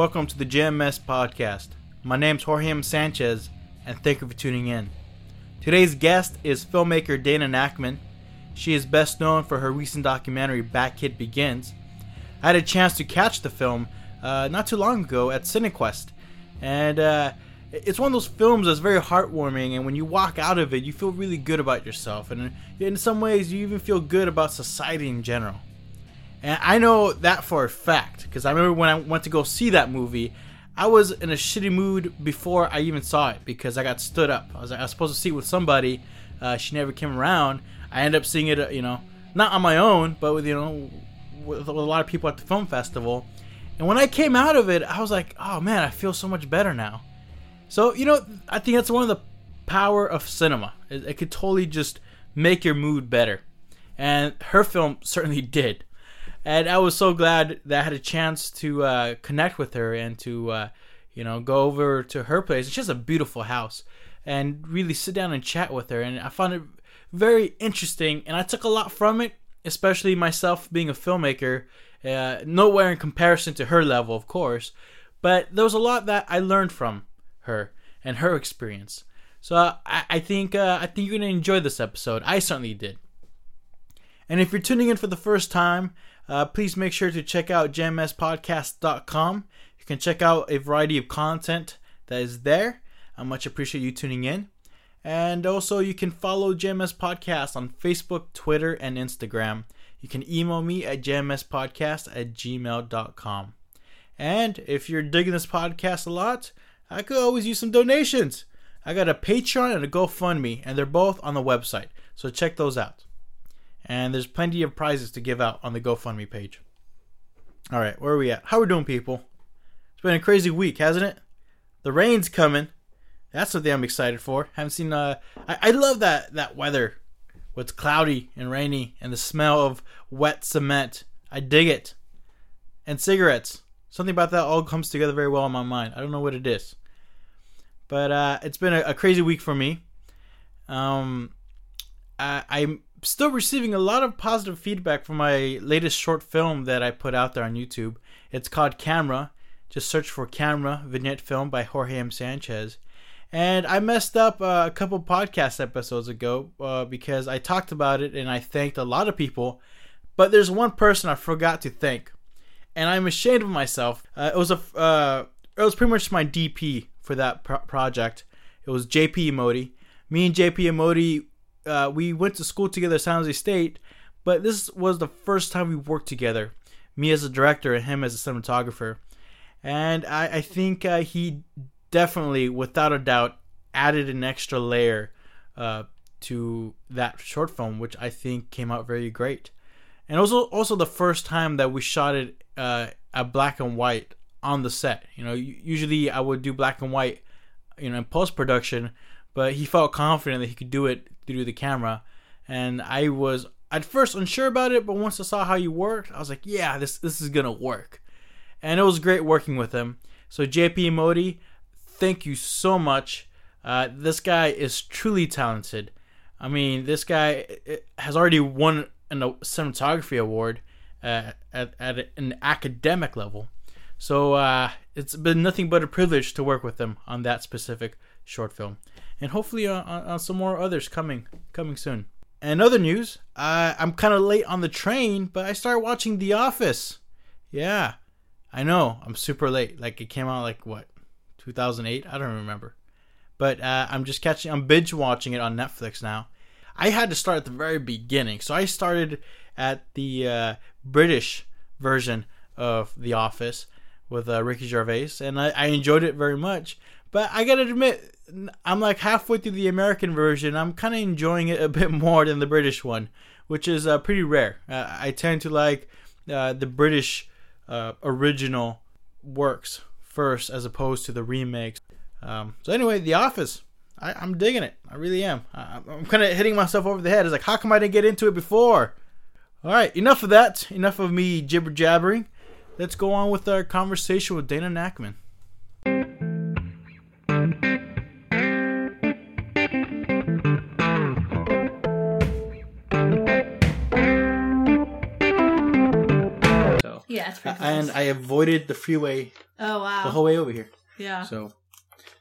Welcome to the JMS podcast. My name's Jorge M. Sanchez, and thank you for tuning in. Today's guest is filmmaker Dana Nachman. She is best known for her recent documentary Bat Kid Begins. I had a chance to catch the film uh, not too long ago at CineQuest, and uh, it's one of those films that's very heartwarming. And when you walk out of it, you feel really good about yourself, and in some ways, you even feel good about society in general. And I know that for a fact because I remember when I went to go see that movie, I was in a shitty mood before I even saw it because I got stood up. I was, I was supposed to see it with somebody. Uh, she never came around. I ended up seeing it, uh, you know, not on my own, but with you know, with, with a lot of people at the film festival. And when I came out of it, I was like, oh man, I feel so much better now. So you know, I think that's one of the power of cinema. It, it could totally just make your mood better, and her film certainly did and I was so glad that I had a chance to uh, connect with her and to uh, you know go over to her place. She has a beautiful house, and really sit down and chat with her. And I found it very interesting, and I took a lot from it, especially myself being a filmmaker. Uh, nowhere in comparison to her level, of course, but there was a lot that I learned from her and her experience. So uh, I, I think uh, I think you're gonna enjoy this episode. I certainly did. And if you're tuning in for the first time, uh, please make sure to check out jmspodcast.com. You can check out a variety of content that is there. I much appreciate you tuning in. And also, you can follow JMS Podcast on Facebook, Twitter, and Instagram. You can email me at jmspodcast at gmail.com. And if you're digging this podcast a lot, I could always use some donations. I got a Patreon and a GoFundMe, and they're both on the website. So check those out and there's plenty of prizes to give out on the GoFundMe page. All right, where are we at? How we doing, people? It's been a crazy week, hasn't it? The rain's coming. That's something I'm excited for. Haven't seen. Uh, I, I love that that weather. What's cloudy and rainy, and the smell of wet cement. I dig it. And cigarettes. Something about that all comes together very well in my mind. I don't know what it is, but uh, it's been a, a crazy week for me. Um, I, I'm still receiving a lot of positive feedback from my latest short film that I put out there on YouTube. It's called Camera. Just search for Camera Vignette Film by Jorge M. Sanchez. And I messed up uh, a couple podcast episodes ago uh, because I talked about it and I thanked a lot of people. But there's one person I forgot to thank. And I'm ashamed of myself. Uh, it was a uh, it was pretty much my DP for that pro- project. It was JP Emoti. Me and JP Emoti uh, we went to school together at San Jose State, but this was the first time we worked together. Me as a director and him as a cinematographer. And I, I think uh, he definitely, without a doubt, added an extra layer uh, to that short film, which I think came out very great. And also, also the first time that we shot it uh, at black and white on the set. You know, usually I would do black and white, you know, in post production, but he felt confident that he could do it through the camera. And I was at first unsure about it, but once I saw how you worked, I was like, yeah, this this is gonna work. And it was great working with him. So JP Modi, thank you so much. Uh, this guy is truly talented. I mean, this guy has already won a cinematography award uh, at, at an academic level. So uh, it's been nothing but a privilege to work with him on that specific short film and hopefully on, uh, on, on some more others coming coming soon. And other news, uh, I'm kind of late on the train, but I started watching The Office. Yeah, I know I'm super late. Like it came out like what 2008? I don't remember. But uh, I'm just catching. I'm binge watching it on Netflix now. I had to start at the very beginning, so I started at the uh, British version of The Office with uh, Ricky Gervais, and I, I enjoyed it very much. But I gotta admit, I'm like halfway through the American version. I'm kind of enjoying it a bit more than the British one, which is uh, pretty rare. Uh, I tend to like uh, the British uh, original works first as opposed to the remakes. Um, so anyway, The Office. I, am digging it. I really am. I, I'm kind of hitting myself over the head. It's like, how come I didn't get into it before? All right, enough of that. Enough of me jibber jabbering. Let's go on with our conversation with Dana Nachman. Yeah, it's pretty And I avoided the freeway Oh wow. the whole way over here. yeah. So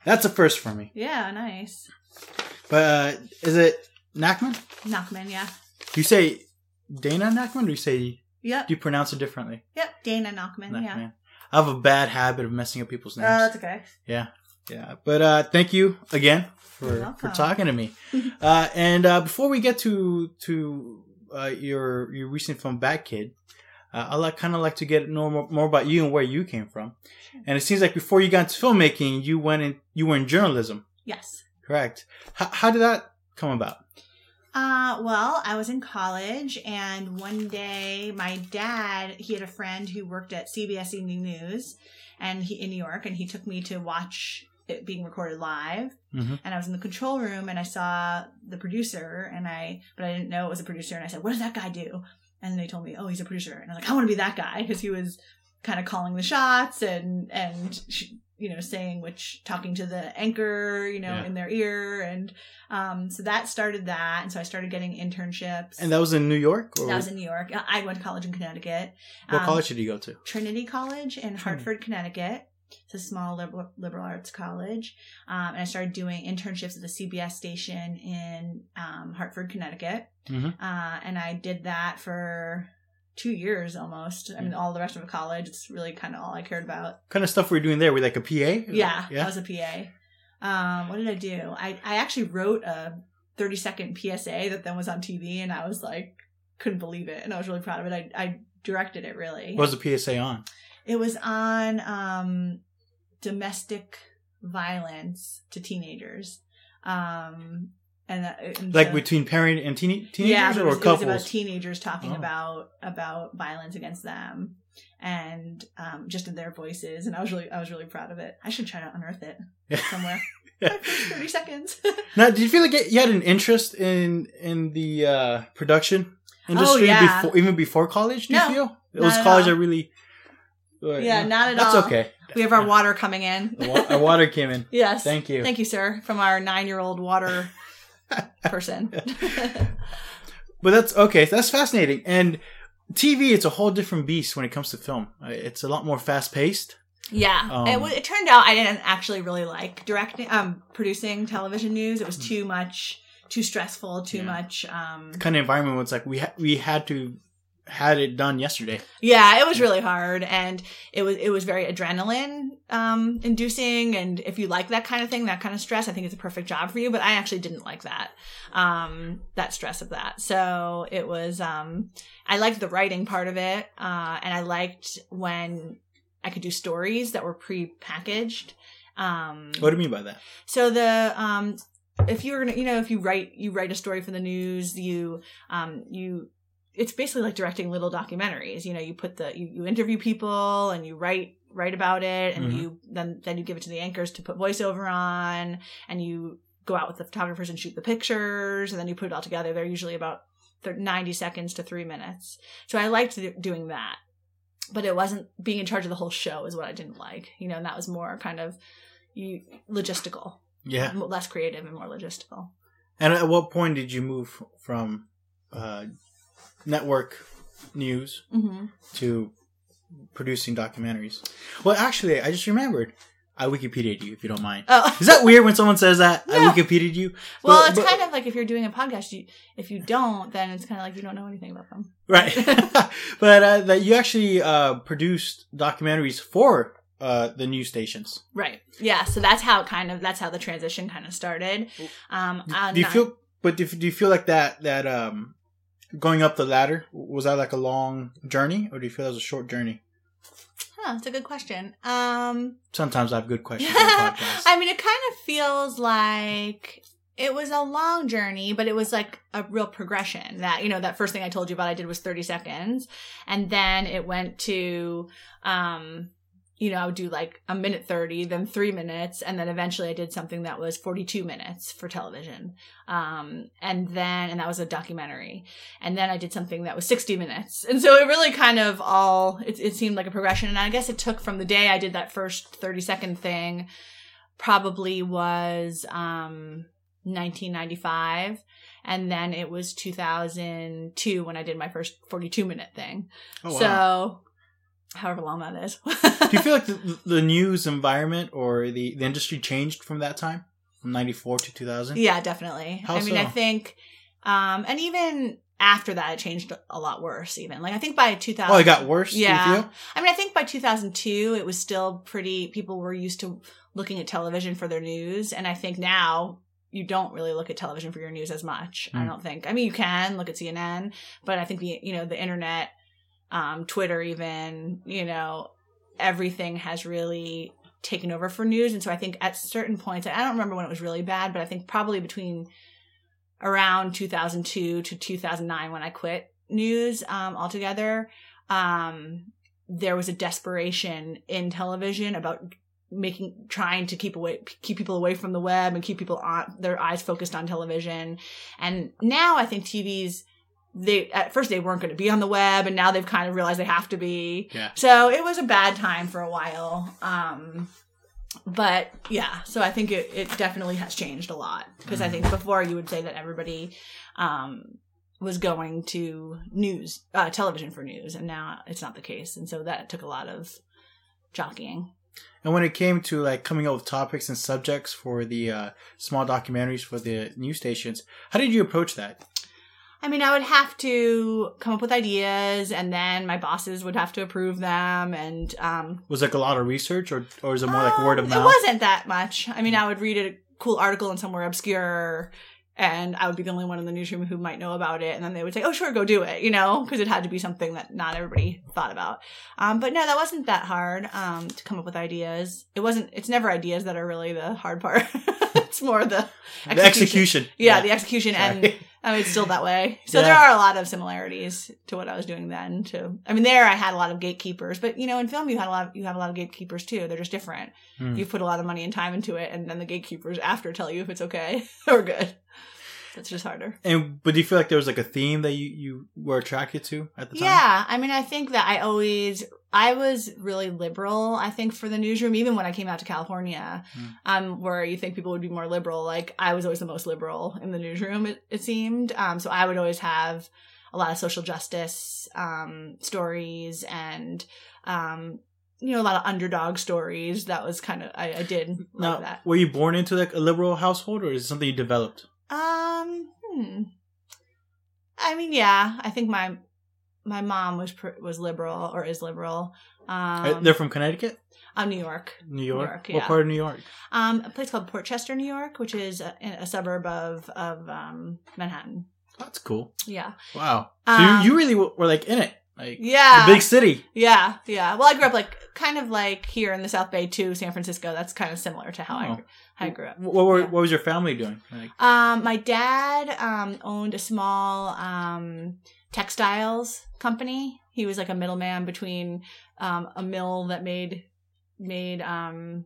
that's a first for me. Yeah. Nice. But uh, is it Nachman? Nachman. Yeah. Do you say Dana Nachman? Or do you say Yep. do you pronounce it differently? Yep. Dana Nachman. Yeah. I have a bad habit of messing up people's Uh, names. that's okay. Yeah, yeah. But uh, thank you again for for talking to me. uh, and uh, before we get to to uh, your your recent film, Bat Kid, uh, I like kind of like to get know more, more about you and where you came from. And it seems like before you got into filmmaking, you went in you were in journalism, Yes. correct? H- how did that come about? Uh, well, I was in college, and one day my dad, he had a friend who worked at CBS Evening News, and he in New York, and he took me to watch it being recorded live. Mhm. And I was in the control room, and I saw the producer, and I, but I didn't know it was a producer, and I said, "What does that guy do?" And they told me, "Oh, he's a producer," and I was like, "I want to be that guy," because he was kind of calling the shots and and you know saying which talking to the anchor you know Yeah. in their ear. And um so that started that. And so i started getting internships. And that was in New York, or that was in new york. I went to college in connecticut. What Um, college did you go to? trinity college in hartford connecticut it's a small liberal, liberal arts college um, and i started doing internships at the cbs station in um, hartford connecticut Mhm. uh, and i did that for two years almost i mean all the rest of college it's really kind of all i cared about What kind of stuff we were you doing there? Were you like a PA? yeah, I yeah. was a PA. Um, what did I do? I, I actually wrote a 30 second PSA that then was on TV, and I was like, couldn't believe it. And I was really proud of it. I, I directed it really. What was the PSA on? It was on um, domestic violence to teenagers. Um, and, that, and Like so- between parent and teen- teenagers yeah, but it or was, it was couples? about teenagers talking Oh. about about violence against them and um, just in their voices. And I was really I was really proud of it. I should try to unearth it somewhere. Yeah. Thirty seconds. Now, did you feel like you had an interest in in the uh, production industry Oh, yeah. before, even before college? Do No, you feel it was college that really? Uh, Yeah, no, not at That's all. That's okay. we have our water coming in. The wa- our water came in. yes. Thank you. Thank you, sir, from our nine year old water person. But that's okay. That's fascinating. And TV, it's a whole different beast when it comes to film. It's a lot more fast paced. yeah. Um, it, it turned out I didn't actually really like directing, um, producing television news. It was too much, too stressful, too Yeah. much. Um, Kind of environment where it's like we ha- we had to had it done yesterday. Yeah, it was really hard, and it was it was very adrenaline um, inducing. And if you like that kind of thing, that kind of stress, I think it's a perfect job for you. But I actually didn't like that um, that stress of that. So it was um, I liked the writing part of it, uh, and I liked when I could do stories that were pre-packaged. Um, What do you mean by that? so the um if you're gonna you know if you write you write a story for the news you um you it's basically like directing little documentaries you know you put the you, you interview people and you write write about it and Mhm. you then then you give it to the anchors to put voiceover on and you go out with the photographers and shoot the pictures and then you put it all together they're usually about thir- 90 seconds to three minutes so i liked do- doing that but it wasn't being in charge of the whole show is what i didn't like you know and that was more kind of you logistical Yeah. less creative and more logistical. And at what point did you move from uh, network news Mm-hmm. to producing documentaries? Well, actually, I just remembered. I Wikipedia'd you, if you don't mind. Oh, Is that weird when someone says that? I. Wikipedia'd you? well, But- it's but- kind of like if you're doing a podcast, you, if you don't, then it's kind of like you don't know anything about them. Right. but uh, that you actually uh, produced documentaries for uh, the news stations. Right. Yeah. So that's how kind of that's how the transition kind of started. Um, uh, do you not- feel? But do, do you feel like that? That um, going up the ladder was that like a long journey, or do you feel that was a short journey? Huh, that's a good question. Um, Sometimes I have good questions on the podcast. I mean, it kind of feels like it was a long journey, but it was like a real progression. That you know, that first thing I told you about, I did was thirty seconds, and then it went to, um, you know, I would do like a minute thirty, then three minutes, and then eventually I did something that was forty-two minutes for television, um, and then and that was a documentary, and then I did something that was sixty minutes, and so it really kind of all it, it seemed like a progression, and I guess it took from the day I did that first thirty-second thing probably was um 1995 and then it was 2002 when I did my first 42 minute thing. oh, wow. So however long that is. Do you feel like the, the news environment or the, the industry changed from that time, from '94 to 2000? yeah, definitely. How I mean, I think, um, and even after that, it changed a lot worse. Even like I think by 2000, Oh, it got worse. Yeah. I mean, I think by 2002, it was still pretty, people were used to looking at television for their news. And I think now you don't really look at television for your news as much. I Mm. don't think. I mean, you can look at CNN, but I think the, you know, the internet, um, Twitter, even, you know, everything has really taken over for news. And so I think at certain points, I don't remember when it was really bad, but I think probably between around 2002 to 2009 when I quit news um, altogether, um, there was a desperation in television about making trying to keep away keep people away from the web and keep people on their eyes focused on television and now i think tvs they at first they weren't going to be on the web and now they've kind of realized they have to be Yeah. so it was a bad time for a while um but yeah so i think it, it definitely has changed a lot because i think before you would say that everybody um was going to news uh television for news and now it's not the case and so that took a lot of jockeying And when it came to like coming up with topics and subjects for the uh, small documentaries for the news stations, how did you approach that? I mean, I would have to come up with ideas, and then my bosses would have to approve them. And um, Was it like a lot of research, or or is it more like word of um, mouth? It wasn't that much. I mean, I would read a cool article in somewhere obscure, and I would be the only one in the newsroom who might know about it. And then they would say, "Oh, sure, go do it," you know, because it had to be something that not everybody thought about. Um, but no, that wasn't that hard um, to come up with ideas. It wasn't. It's never ideas that are really the hard part. it's more the The execution. Yeah, the execution and Sorry. I mean, it's still that way. So Yeah. there are a lot of similarities to what I was doing then. To I mean, there I had a lot of gatekeepers, but you know, in film you had a lot. Of, you have a lot of gatekeepers too. They're just different. Hmm. You put a lot of money and time into it, and then the gatekeepers after tell you if it's okay or good. That's just harder. And but do you feel like there was like a theme that you you were attracted to at the time? Yeah, I mean, I think that I always I was really liberal. I think for the newsroom, even when I came out to California, Mm. um, where you think people would be more liberal, like I was always the most liberal in the newsroom. It, it seemed. Um, so I would always have a lot of social justice um, stories and um, you know a lot of underdog stories. That was kind of I, I did like that. were you born into like a liberal household, or is it something you developed? Um, hmm. I mean, yeah, I think my my mom was was liberal or is liberal. Uh, Um, They're from Connecticut, I'm New York. New York. York, What part of New York? Um, a place called Port Chester, New York, which is a, a suburb of of um, Manhattan. That's cool. Yeah, Wow. So Um, you, you really were like in it, like yeah, the big city. yeah, yeah. Well, I grew up like kind of like here in the South Bay too, San Francisco. That's kind of similar to how I Oh. how I grew up. What were Yeah. what was your family doing? Like, Um, my dad um, owned a small um, textiles company. He was like a middleman between um, a mill that made made um,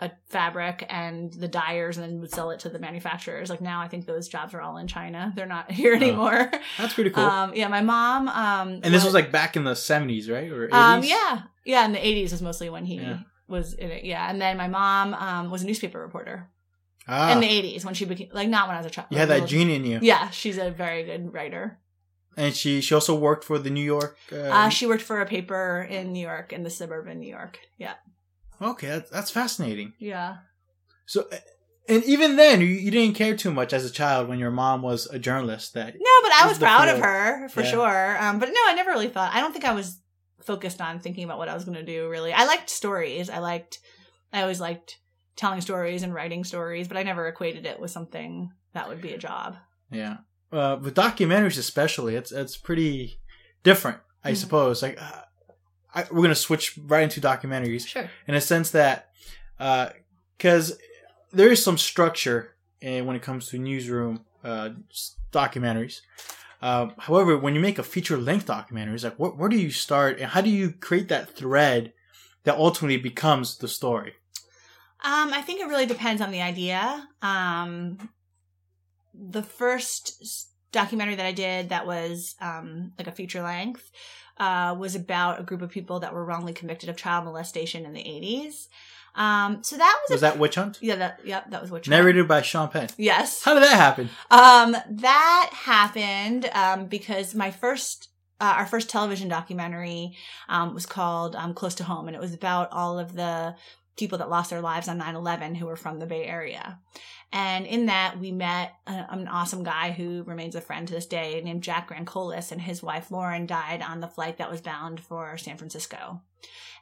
a fabric and the dyers, and then would sell it to the manufacturers. Like now, I think those jobs are all in China. They're not here anymore. that's pretty cool. Um, yeah, my mom. Um, and this was like back in the seventies, right? Or 80s? um, yeah, yeah. In the eighties was mostly when he Yeah. Was in it. Yeah, and then my mom um, was a newspaper reporter Ah, in the eighties when she became like not when I was a child. you had that gene in you. Yeah, she's a very good writer. And she she also worked for the New York. Uh, Uh, she worked for a paper in New York, in the suburban New York. Yeah, okay, that's, that's fascinating. yeah. So, and even then, you, you didn't care too much as a child when your mom was a journalist. That No, but I was proud of her for Yeah. sure. Um, but no, I never really thought. I don't think I was focused on thinking about what I was going to do. Really, I liked stories. I liked. I always liked telling stories and writing stories, but I never equated it with something that would be a job. yeah, uh, with documentaries especially, it's it's pretty different, I Mhm. suppose. Like, uh, I, we're gonna switch right into documentaries. Sure. in a sense that because there is some structure in, when it comes to newsroom uh, documentaries. Uh, however, when you make a feature length documentary, it's like where, where do you start and how do you create that thread that ultimately becomes the story? Um, I think it really depends on the idea. Um, the first documentary that I did that was um, like a feature length uh, was about a group of people that were wrongly convicted of child molestation in the 80s. Um, so that was, Was a, that Witch Hunt? yeah, that yep, that was what Narrated by Sean Penn. Yes. How did that happen? Um, that happened um, because my first uh, our first television documentary um, was called um, Close to Home, and it was about all of the people that lost their lives on 9-11 who were from the Bay Area. And in that, we met a, an awesome guy who remains a friend to this day named Jack Grandcolas, and his wife Lauren died on the flight that was bound for San Francisco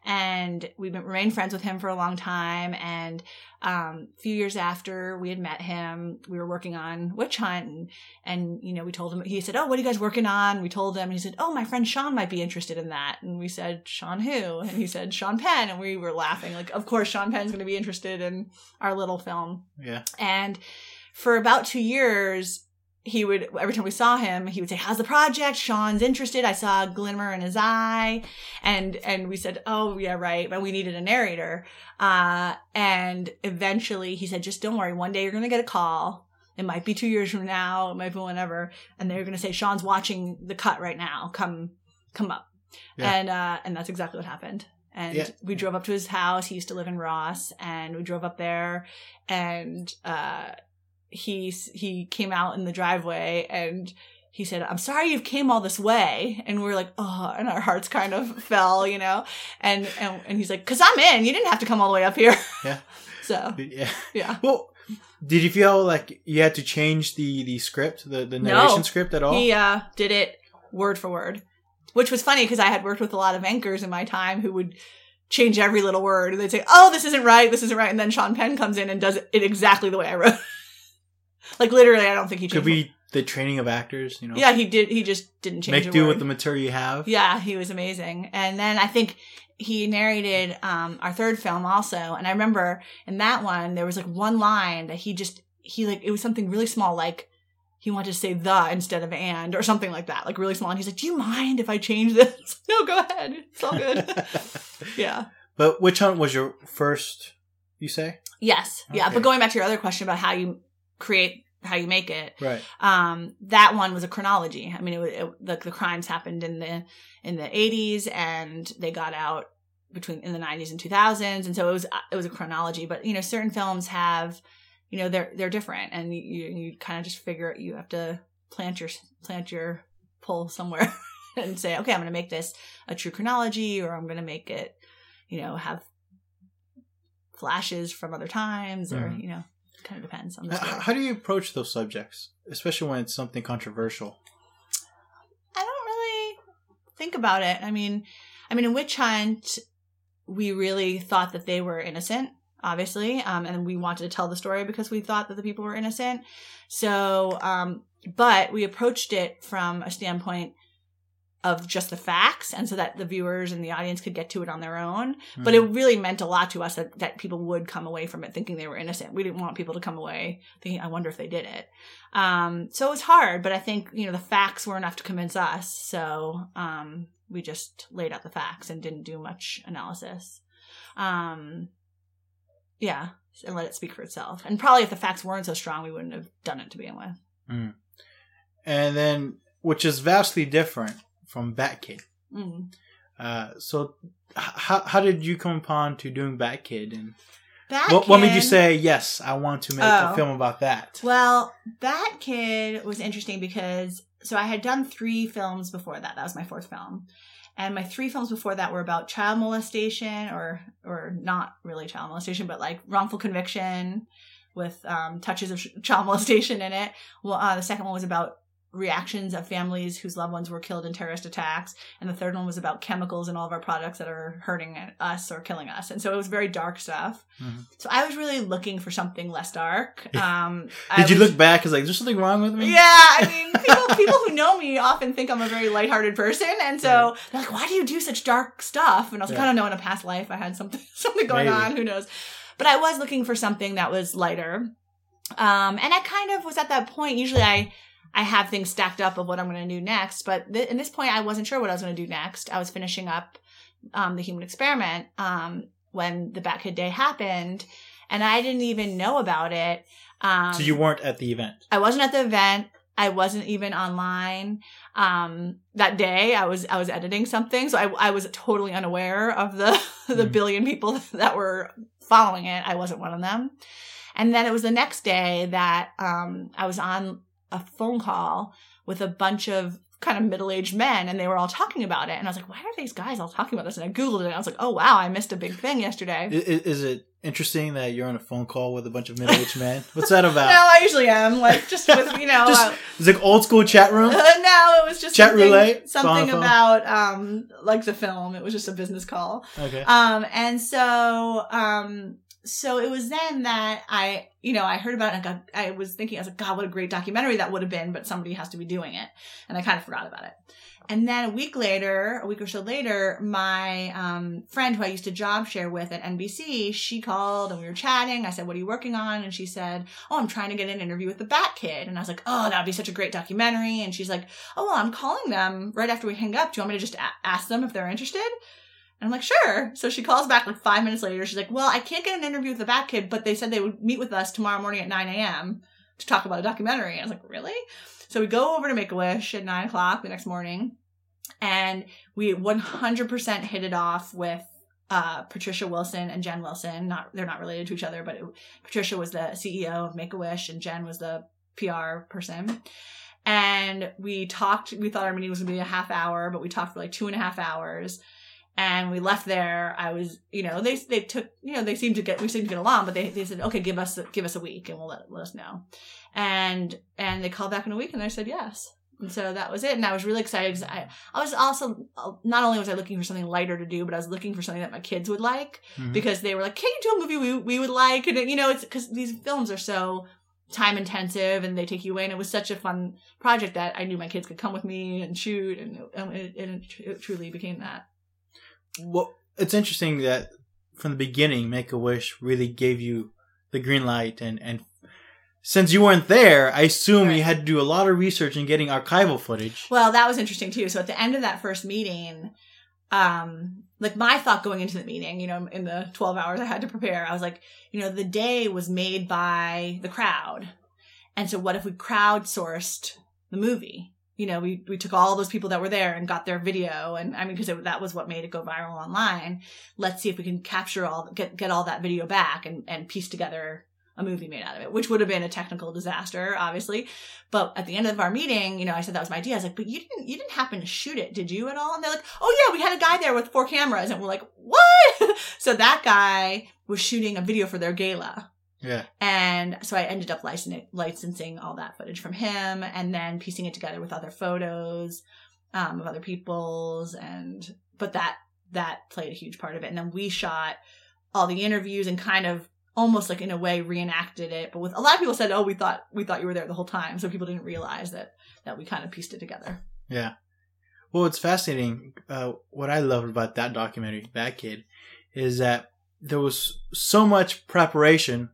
and we've been, remained friends with him for a long time. And um, a few years after we had met him, we were working on Witch Hunt, and, and you know we told him. He said, "Oh, what are you guys working on?" We told him. And he said, "Oh, my friend Sean might be interested in that." And we said, "Sean who?" And he said, "Sean Penn." And we were laughing, like, "Of course, Sean Penn's going to be interested in our little film." Yeah. And for about two years, he would every time we saw him he would say how's the project? Sean's interested. I saw a glimmer in his eye. And and we said oh yeah right but we needed a narrator. Uh and eventually he said just don't worry. One day you're gonna get a call. It might be two years from now. It might be whenever. And they're gonna say sean's watching the cut right now. Come come up. Yeah. and uh and that's exactly what happened. And Yeah. we drove up to his house. He used to live in ross. And we drove up there. And uh he he came out in the driveway and he said i'm sorry you've came all this way. And we are like oh and our hearts kind of fell you know? And and, and he's like because i'm in. You didn't have to come all the way up here. Yeah. so Yeah. yeah. Well, did you feel like you had to change the the script, the the narration No. script at all? he uh did it word for word which was funny because i had worked with a lot of anchors in my time who would change every little word. And they'd say oh this isn't right. This isn't right. And then sean penn comes in and does it exactly the way i wrote like literally i don't think he changed. Could be the training of actors, you know. yeah he did he just didn't change Make do word. with the material you have. Yeah, he was amazing. And then I think he narrated um, our third film also. And I remember in that one, there was like one line that he just, he like, it was something really small, like he wanted to say the instead of and or something like that, like really small. And he's like, do you mind if I change this? no, go ahead. It's all good. yeah. but Witch Hunt was your first? You say Yes. Yeah. But going back to your other question about how you create, how you make it, right? um that one was a chronology i mean it it, the, the crimes happened in the in the 80s and they got out between in the 90s and 2000s and so it was it was a chronology but you know certain films have you know they're they're different and you you, kind of just figure you have to plant your plant your pole somewhere and say okay i'm going to make this a true chronology or i'm going to make it you know have flashes from other times or Mhm. you know kind of depends on the How, story. how do you approach those subjects, especially when it's something controversial? I don't really think about it. I mean, I mean, in Witch Hunt, we really thought that they were innocent, obviously, um, and we wanted to tell the story because we thought that the people were innocent. So, um, but we approached it from a standpoint of just the facts, and so that the viewers and the audience could get to it on their own. But it Mhm. really meant a lot to us that, that people would come away from it thinking they were innocent. We didn't want people to come away thinking, I wonder if they did it. Um, so it was hard, but I think, you know, the facts were enough to convince us. So, um, we just laid out the facts and didn't do much analysis. Um, yeah, and let it speak for itself. And probably if the facts weren't so strong, we wouldn't have done it to begin with. and then which is vastly different from Batkid. Mm. Uh, so, h- how how did you come upon to doing Batkid, and Bat what, what made you say yes? I want to make Oh. a film about that. Well, Bat Kid was interesting because so I had done three films before that. That was my fourth film. And my three films before that were about child molestation or or not really child molestation, but like wrongful conviction with um, touches of sh- child molestation in it. Well, uh, the second one was about reactions of families whose loved ones were killed in terrorist attacks, and the third one was about chemicals in all of our products that are hurting us or killing us. And so it was very dark stuff. Mhm. So I was really looking for something less dark. Um, I Did you was- look back? Is like, is there something wrong with me? yeah, I mean, people, people who know me often think I'm a very lighthearted person, and so they're like, "Why do you do such dark stuff?" And I was like, Yeah. "I don't know. In a past life, I had something something going Maybe. on. Who knows?" But I was looking for something that was lighter, um, and I kind of was at that point. Usually, I I have things stacked up of what I'm going to do next, but th- in this point, I wasn't sure what I was going to do next. I was finishing up um, the human experiment um, when the Bat Kid Day happened, and I didn't even know about it. Um, So you weren't at the event. I wasn't at the event. I wasn't even online. Um, that day I was, I was editing something. So I, I was totally unaware of the, the Mhm. billion people that were following it. I wasn't one of them. And then it was the next day that, um, I was on a phone call with a bunch of kind of middle-aged men and they were all talking about it and i was like why are these guys all talking about this and i googled it and i was like oh wow i missed a big thing yesterday Is, is it interesting that you're on a phone call with a bunch of middle-aged men? What's that about? no i usually am like just with you know Just- uh, It's like old school chat room. no it was just Chat something, roulette? something about um like the film it was just a business call Okay. Um, and so, um, so it was then that I, you know, I heard about it and I, got, I was thinking, I was like, God, what a great documentary that would have been, but somebody has to be doing it. And I kind of forgot about it. And then a week later, a week or so later, my um, friend who I used to job share with at NBC, she called and we were chatting. I said, "What are you working on?" And she said, "Oh, I'm trying to get an interview with the Bat Kid." And I was like, "Oh, that would be such a great documentary." And she's like, "Oh, well, I'm calling them right after we hang up. Do you want me to just a- ask them if they're interested?" And I'm like, "Sure." So she calls back like five minutes later. She's like, "Well, I can't get an interview with the Bat Kid, but they said they would meet with us tomorrow morning at 9 a.m. to talk about a documentary." And I was like, "Really?" So we go over to Make a Wish at nine o'clock the next morning, and we 100% hit it off with uh, Patricia Wilson and Jen Wilson. Not they're not related to each other, but it, Patricia was the CEO of Make a Wish, and Jen was the PR person. And we talked. We thought our meeting was gonna be a half hour, but we talked for like two and a half hours. And we left there. I was, you know, they they took, you know, they seemed to get we seemed to get along, but they, they said, okay, give us give us a week, and we'll let let us know. And and they called back in a week, and I said yes. And so that was it. And I was really excited because I, I was also, not only was I looking for something lighter to do, but I was looking for something that my kids would like Mhm. because they were like, can you do a movie we, we would like? And, you know, it's because these films are so time intensive and they take you away. And it was such a fun project that I knew my kids could come with me and shoot. And it, and it, it, it truly became that. Well, it's interesting that from the beginning, Make a Wish really gave you the green light, and and since you weren't there, I assume you had to do a lot of research in getting archival footage. Well, that was interesting too. So at the end of that first meeting, um, like my thought going into the meeting, you know, in the 12 hours I had to prepare, I was like, you know, the day was made by the crowd. And so what if we crowdsourced the movie? You know, we, we took all those people that were there and got their video. And I mean, cause it, that was what made it go viral online. Let's see if we can capture all, get, get all that video back and, and piece together a movie made out of it, which would have been a technical disaster, obviously. But at the end of our meeting, you know, I said that was my idea. I was like, but you didn't, you didn't happen to shoot it, did you at all? And they're like, oh yeah, we had a guy there with four cameras. And we're like, what? so that guy was shooting a video for their gala. Yeah. And so I ended up licensing, licensing all that footage from him and then piecing it together with other photos, um, of other people's and, but that, that played a huge part of it. And then we shot all the interviews and kind of almost like in a way reenacted it. But with a lot of people said, oh, we thought, we thought you were there the whole time. So people didn't realize that, that we kind of pieced it together. Yeah. Well, it's fascinating. Uh, what I loved about that documentary, Bat Kid, is that there was so much preparation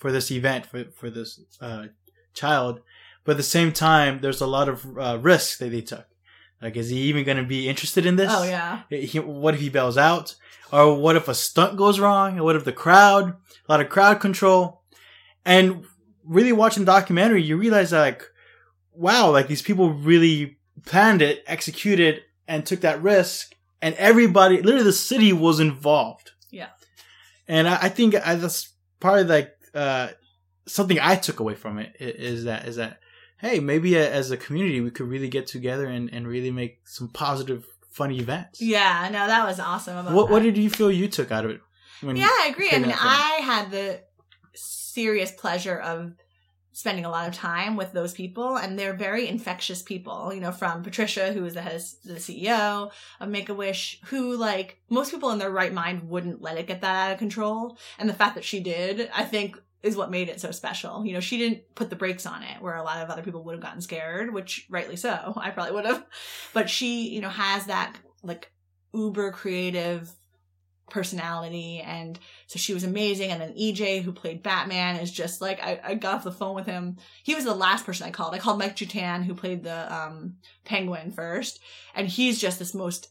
for this event, for, for this uh, child, but at the same time, there's a lot of uh, risks that they took. Like, is he even going to be interested in this? Oh yeah. He, what if he bails out? Or what if a stunt goes wrong? Or what if the crowd, a lot of crowd control? And really watching the documentary, you realize like, wow, like these people really planned it, executed, and took that risk. And everybody, literally the city was involved. Yeah. And I, I think I, that's part of like, uh, something I took away from it is that is that, hey, maybe as a community, we could really get together and, and really make some positive, funny events. Yeah. No, that was awesome. About What that. What did you feel you took out of it? When Yeah, I agree. I mean. I had the serious pleasure of spending a lot of time with those people, and they're very infectious people. You know, from Patricia, who is the head, the CEO of Make a Wish, who like most people in their right mind wouldn't let it get that out of control, and the fact that she did, I think. Is what made it so special. You know, she didn't put the brakes on it where a lot of other people would have gotten scared, which rightly so. I probably would have. But she, you know, has that like uber creative personality and so she was amazing. And then ej who played batman is just like I, I got off the phone with him. He was the last person i called. I called mike jutan who played the um penguin first and he's just this most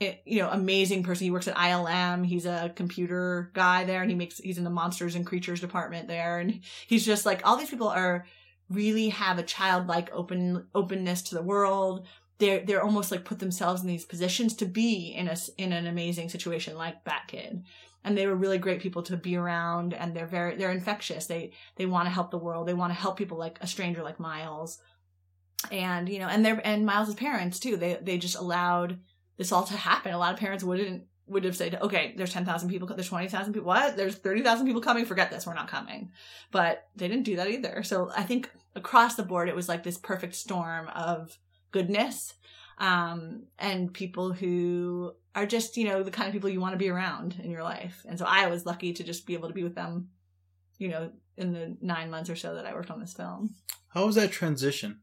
eh, you know amazing person. He works at ilm he's a computer guy there and he makes he's in the monsters and creatures department there and he's just like all these people are really have a childlike open openness to the world they're they're almost like put themselves in these positions to be in a in an amazing situation like Bat Kid, and they were really great people to be around, and they're very they're infectious. They they want to help the world. They want to help people like a stranger like Miles, and you know, and their and Miles's parents too. They they just allowed this all to happen. A lot of parents wouldn't would have said, okay, there's 10,000 people, there's 20,000 people. What? There's 30,000 people coming. Forget this. We're not coming. But they didn't do that either. So I think across the board, it was like this perfect storm of goodness um, and people who are just, you know, the kind of people you want to be around in your life. And so I was lucky to just be able to be with them, you know, in the nine months or so that I worked on this film. How was that transition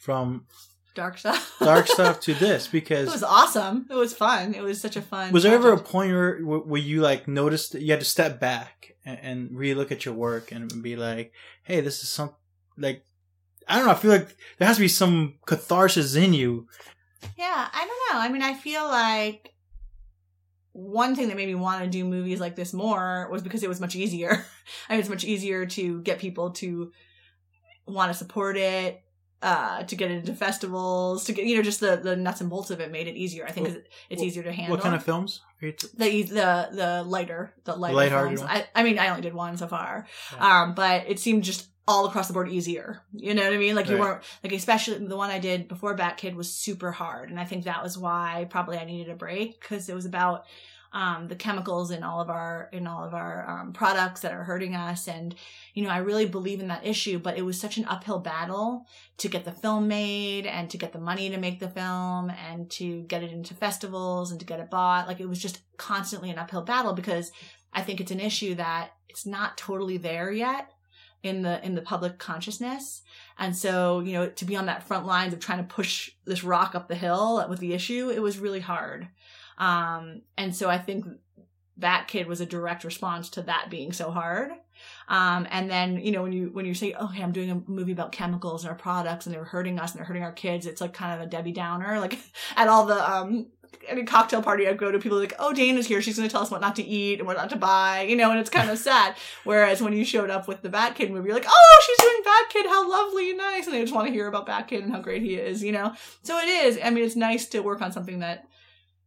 from Dark stuff. dark stuff to this? Because it was awesome. It was fun. It was such a fun. was there ever a point where where you like noticed that you had to step back and, and really look at your work and be like, hey, this is some like I don't know. I feel like there has to be some catharsis in you. Yeah, I don't know. I mean, I feel like one thing that made me want to do movies like this more was because it was much easier. I mean, it's much easier to get people to want to support it, uh, to get into festivals, to get you know just the the nuts and bolts of it made it easier. I think it's easier to handle. What kind of films? t- the the the lighter the lighter films. ones? I, I mean, I only did one so far, Yeah. um, but it seemed just all across the board easier. You know what I mean? Like you Right. weren't like especially the one I did before Bat Kid was super hard, and I think that was why probably I needed a break because it was about um, the chemicals in all of our in all of our um, products that are hurting us, and you know I really believe in that issue, but it was such an uphill battle to get the film made and to get the money to make the film and to get it into festivals and to get it bought. Like it was just constantly an uphill battle because I think it's an issue that it's not totally there yet in the in the public consciousness. And so, you know, to be on that front lines of trying to push this rock up the hill with the issue, it was really hard. Um and so I think Bat Kid was a direct response to that being so hard. Um, and then, you know, when you, when you say, oh, I'm doing a movie about chemicals and our products and they're hurting us and they're hurting our kids, it's like kind of a Debbie Downer. Like at all the, um, any cocktail party I go to, people are like, oh, Dana's here. She's going to tell us what not to eat and what not to buy, you know, and it's kind of sad. Whereas when you showed up with the Bat Kid movie, you're like, oh, she's doing Bat Kid. How lovely and nice. And they just want to hear about Bat Kid and how great he is, you know? So it is. I mean, it's nice to work on something that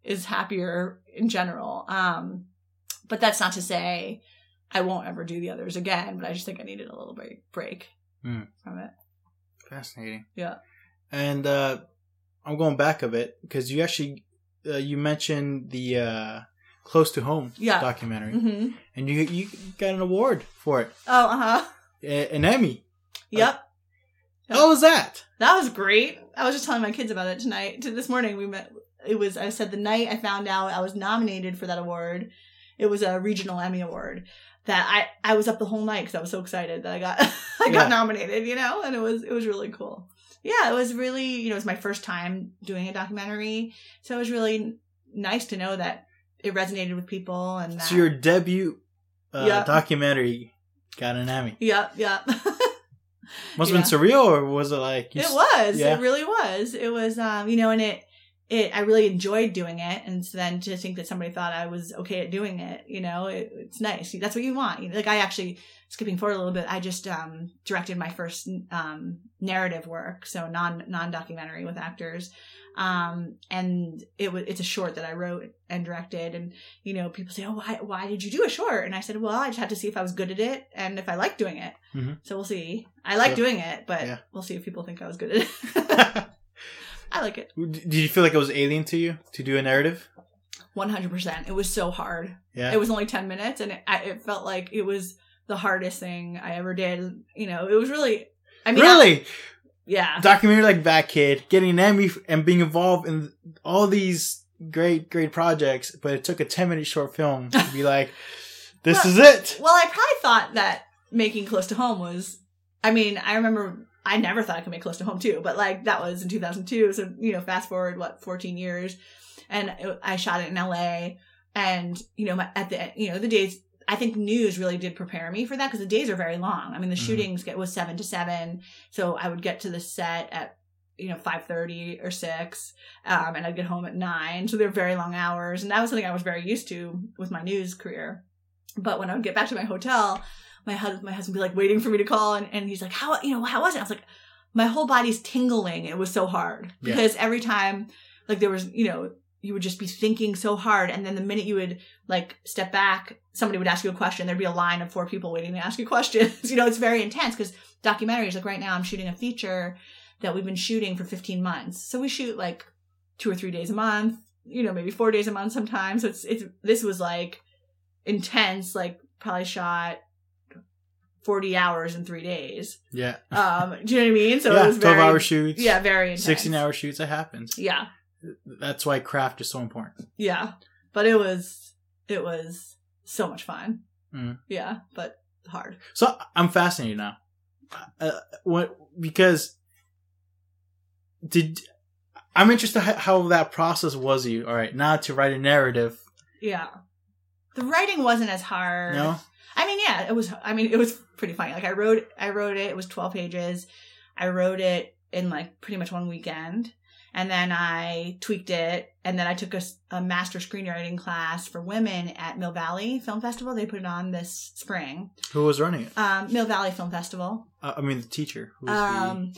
is happier in general. Um, but that's not to say I won't ever do the others again, but I just think I needed a little break break Hmm. from it. Fascinating. Yeah. And uh, I'm going back a bit because you actually uh, you mentioned the uh, close to home Yeah. documentary, hmm and you you got an award for it, Oh, uh huh. an Emmy. Yep. Yeah. How was that? That was great. I was just telling my kids about it tonight. To this morning, we met. It was. I said the night I found out I was nominated for that award. It was a regional Emmy award that I I was up the whole night because I was so excited that I got I got Yeah. nominated. You know, and it was it was really cool. Yeah, it was really you know it was my first time doing a documentary, so it was really nice to know that it resonated with people and that. So your debut uh, Yeah. documentary got an Emmy. Yep, yep. Must have been surreal, or was it like it was yeah. it really was it was um you know and it it i really enjoyed doing it and so then to think that somebody thought i was okay at doing it you know it, it's nice that's what you want you know, like i actually skipping forward a little bit i just um directed my first um narrative work so non non documentary with actors um and it was it's a short that i wrote and directed and you know people say oh why why did you do a short and i said well i just had to see if i was good at it and if i liked doing it Mhm. so we'll see i like So- doing it but Yeah. we'll see if people think i was good at it i like it Did you feel like it was alien to you to do a narrative? 100% it was so hard Yeah. it was only 10 minutes and it, I, it felt like it was the hardest thing i ever did you know it was really i mean I- really? yeah documentary like Bat Kid, getting an Emmy and being involved in all these great, great projects, but it took a 10 minute short film to be like, this Well- is it. Well, I probably thought that making close to home was. I mean, I remember I never thought I could make close to home too, but like that was in 2002. So you know, fast forward what 14 years, and I shot it in LA, and you know, my, at the you know the days. I think news really did prepare me for that because the days are very long. I mean, the Mhm. shootings get was seven to seven, so I would get to the set at you know five thirty or six, um, and I'd get home at nine. So they're very long hours, and that was something I was very used to with my news career. But when I would get back to my hotel, my husband, my husband would be like waiting for me to call, and, and he's like, "How you know how was it?" I was like, "My whole body's tingling. It was so hard Yeah. because every time, like there was, you know, you would just be thinking so hard, and then the minute you would like step back, somebody would ask you a question. There'd be a line of four people waiting to ask you questions. you know, it's very intense because documentaries. Like right now, I'm shooting a feature that we've been shooting for 15 months. So we shoot like two or three days a month, you know, maybe four days a month sometimes. So it's, it's, this was like intense, like probably shot 40 hours in three days. Yeah. Um, do you know what I mean? So yeah, it was 12 very, hour shoots. yeah, very intense. 16 hour shoots. It happens. Yeah. That's why craft is so important. Yeah. But it was, it was so much fun. Mm. Yeah. But hard. So I'm fascinated now. Uh, what, because did, I'm interested how, that process was you. All right. Now to write a narrative. Yeah. The writing wasn't as hard. No? I mean, yeah, it was. I mean, it was pretty funny. Like I wrote, I wrote it. It was twelve pages. I wrote it in like pretty much one weekend, and then I tweaked it, and then I took a master screenwriting class for women at Mill Valley Film Festival. They put it on this spring. Who was running it? Um, Mill Valley Film Festival. Uh, I mean, the teacher. Who was Um,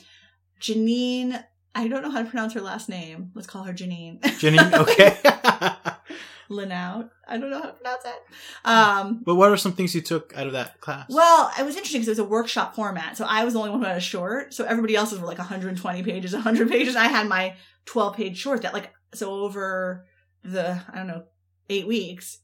Janine. I don't know how to pronounce her last name. Let's call her Janine. Janine? Okay. Linout. I don't know how to pronounce that. Um, but what are some things you took out of that class? Well, it was interesting because it was a workshop format. So I was the only one who had a short. So everybody else's were like 120 pages, 100 pages. I had my 12 page short that like, so over the, I don't know, eight weeks,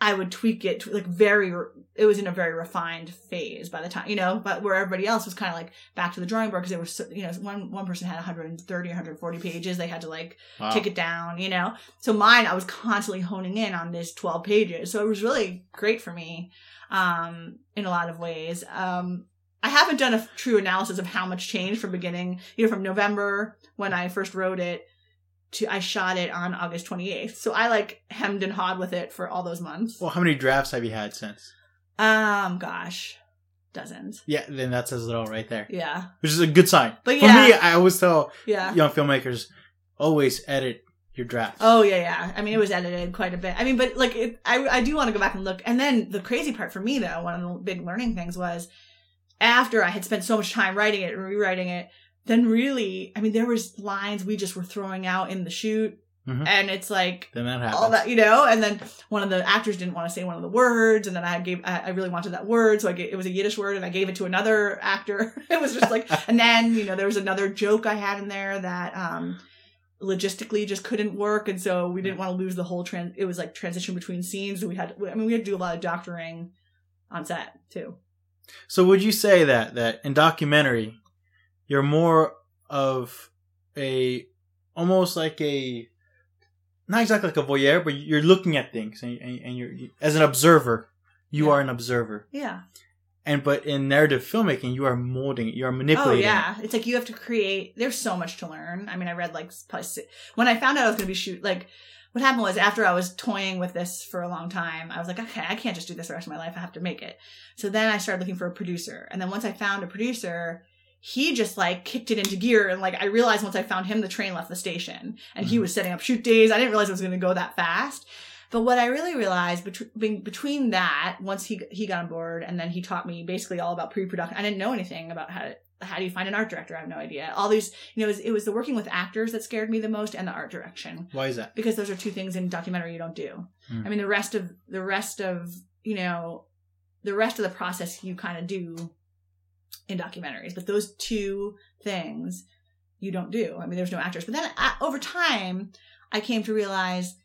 I would tweak it to like very, it was in a very refined phase by the time, you know, but where everybody else was kind of like back to the drawing board because they were, so, you know, one, one person had 130, 140 pages. They had to like Wow. take it down, you know? So mine, I was constantly honing in on this 12 pages. So it was really great for me, um, in a lot of ways. Um, I haven't done a true analysis of how much changed from beginning, you know, from November when I first wrote it to I shot it on August 28th. So I like hemmed and hawed with it for all those months. Well, how many drafts have you had since? Um, gosh, dozens. Yeah, then that says it all right there. Yeah. Which is a good sign. But For yeah. me, I always tell Yeah. young filmmakers always edit your drafts. Oh yeah, yeah. I mean, it was edited quite a bit. I mean, but like, it, I I do want to go back and look. And then the crazy part for me, though, one of the big learning things was after I had spent so much time writing it and rewriting it. Then really, I mean, there was lines we just were throwing out in the shoot, Mhm. and it's like Then that all that, you know. And then one of the actors didn't want to say one of the words, and then I gave I I really wanted that word, so I gave, it was a Yiddish word, and I gave it to another actor. it was just like, and then you know there was another joke I had in there that um logistically just couldn't work, and so we didn't want to lose the whole trans. It was like transition between scenes. We had, I mean, we had to do a lot of doctoring on set too. So would you say that that in documentary, you're more of a almost like a not exactly like a voyeur, but you're looking at things and, and, and you're you- as an observer, you Yeah. are an observer. Yeah. And but in narrative filmmaking, you are molding it, you are manipulating. Oh manipulating. yeah, it's like you have to create. There's so much to learn. I mean, I read like probably when I found out I was going to be shoot like what happened was after I was toying with this for a long time, I was like, okay, I can't just do this the rest of my life. I have to make it. So then I started looking for a producer, and then once I found a producer, he just like kicked it into gear, and like I realized once I found him, the train left the station, and he Mhm. was setting up shoot days. I didn't realize it was going to go that fast. But what I really realized between between that, once he he got on board, and then he taught me basically all about pre-production. I didn't know anything about how to how do you find an art director? I have no idea. All these, you know, it was, it was the working with actors that scared me the most, and the art direction Why is that? because those are two things in documentary you don't do. Mm. I mean, the rest of the rest of you know, the rest of the process you kind of do in documentaries, but those two things you don't do. I mean, there's no actors, but then uh, over time, I came to realize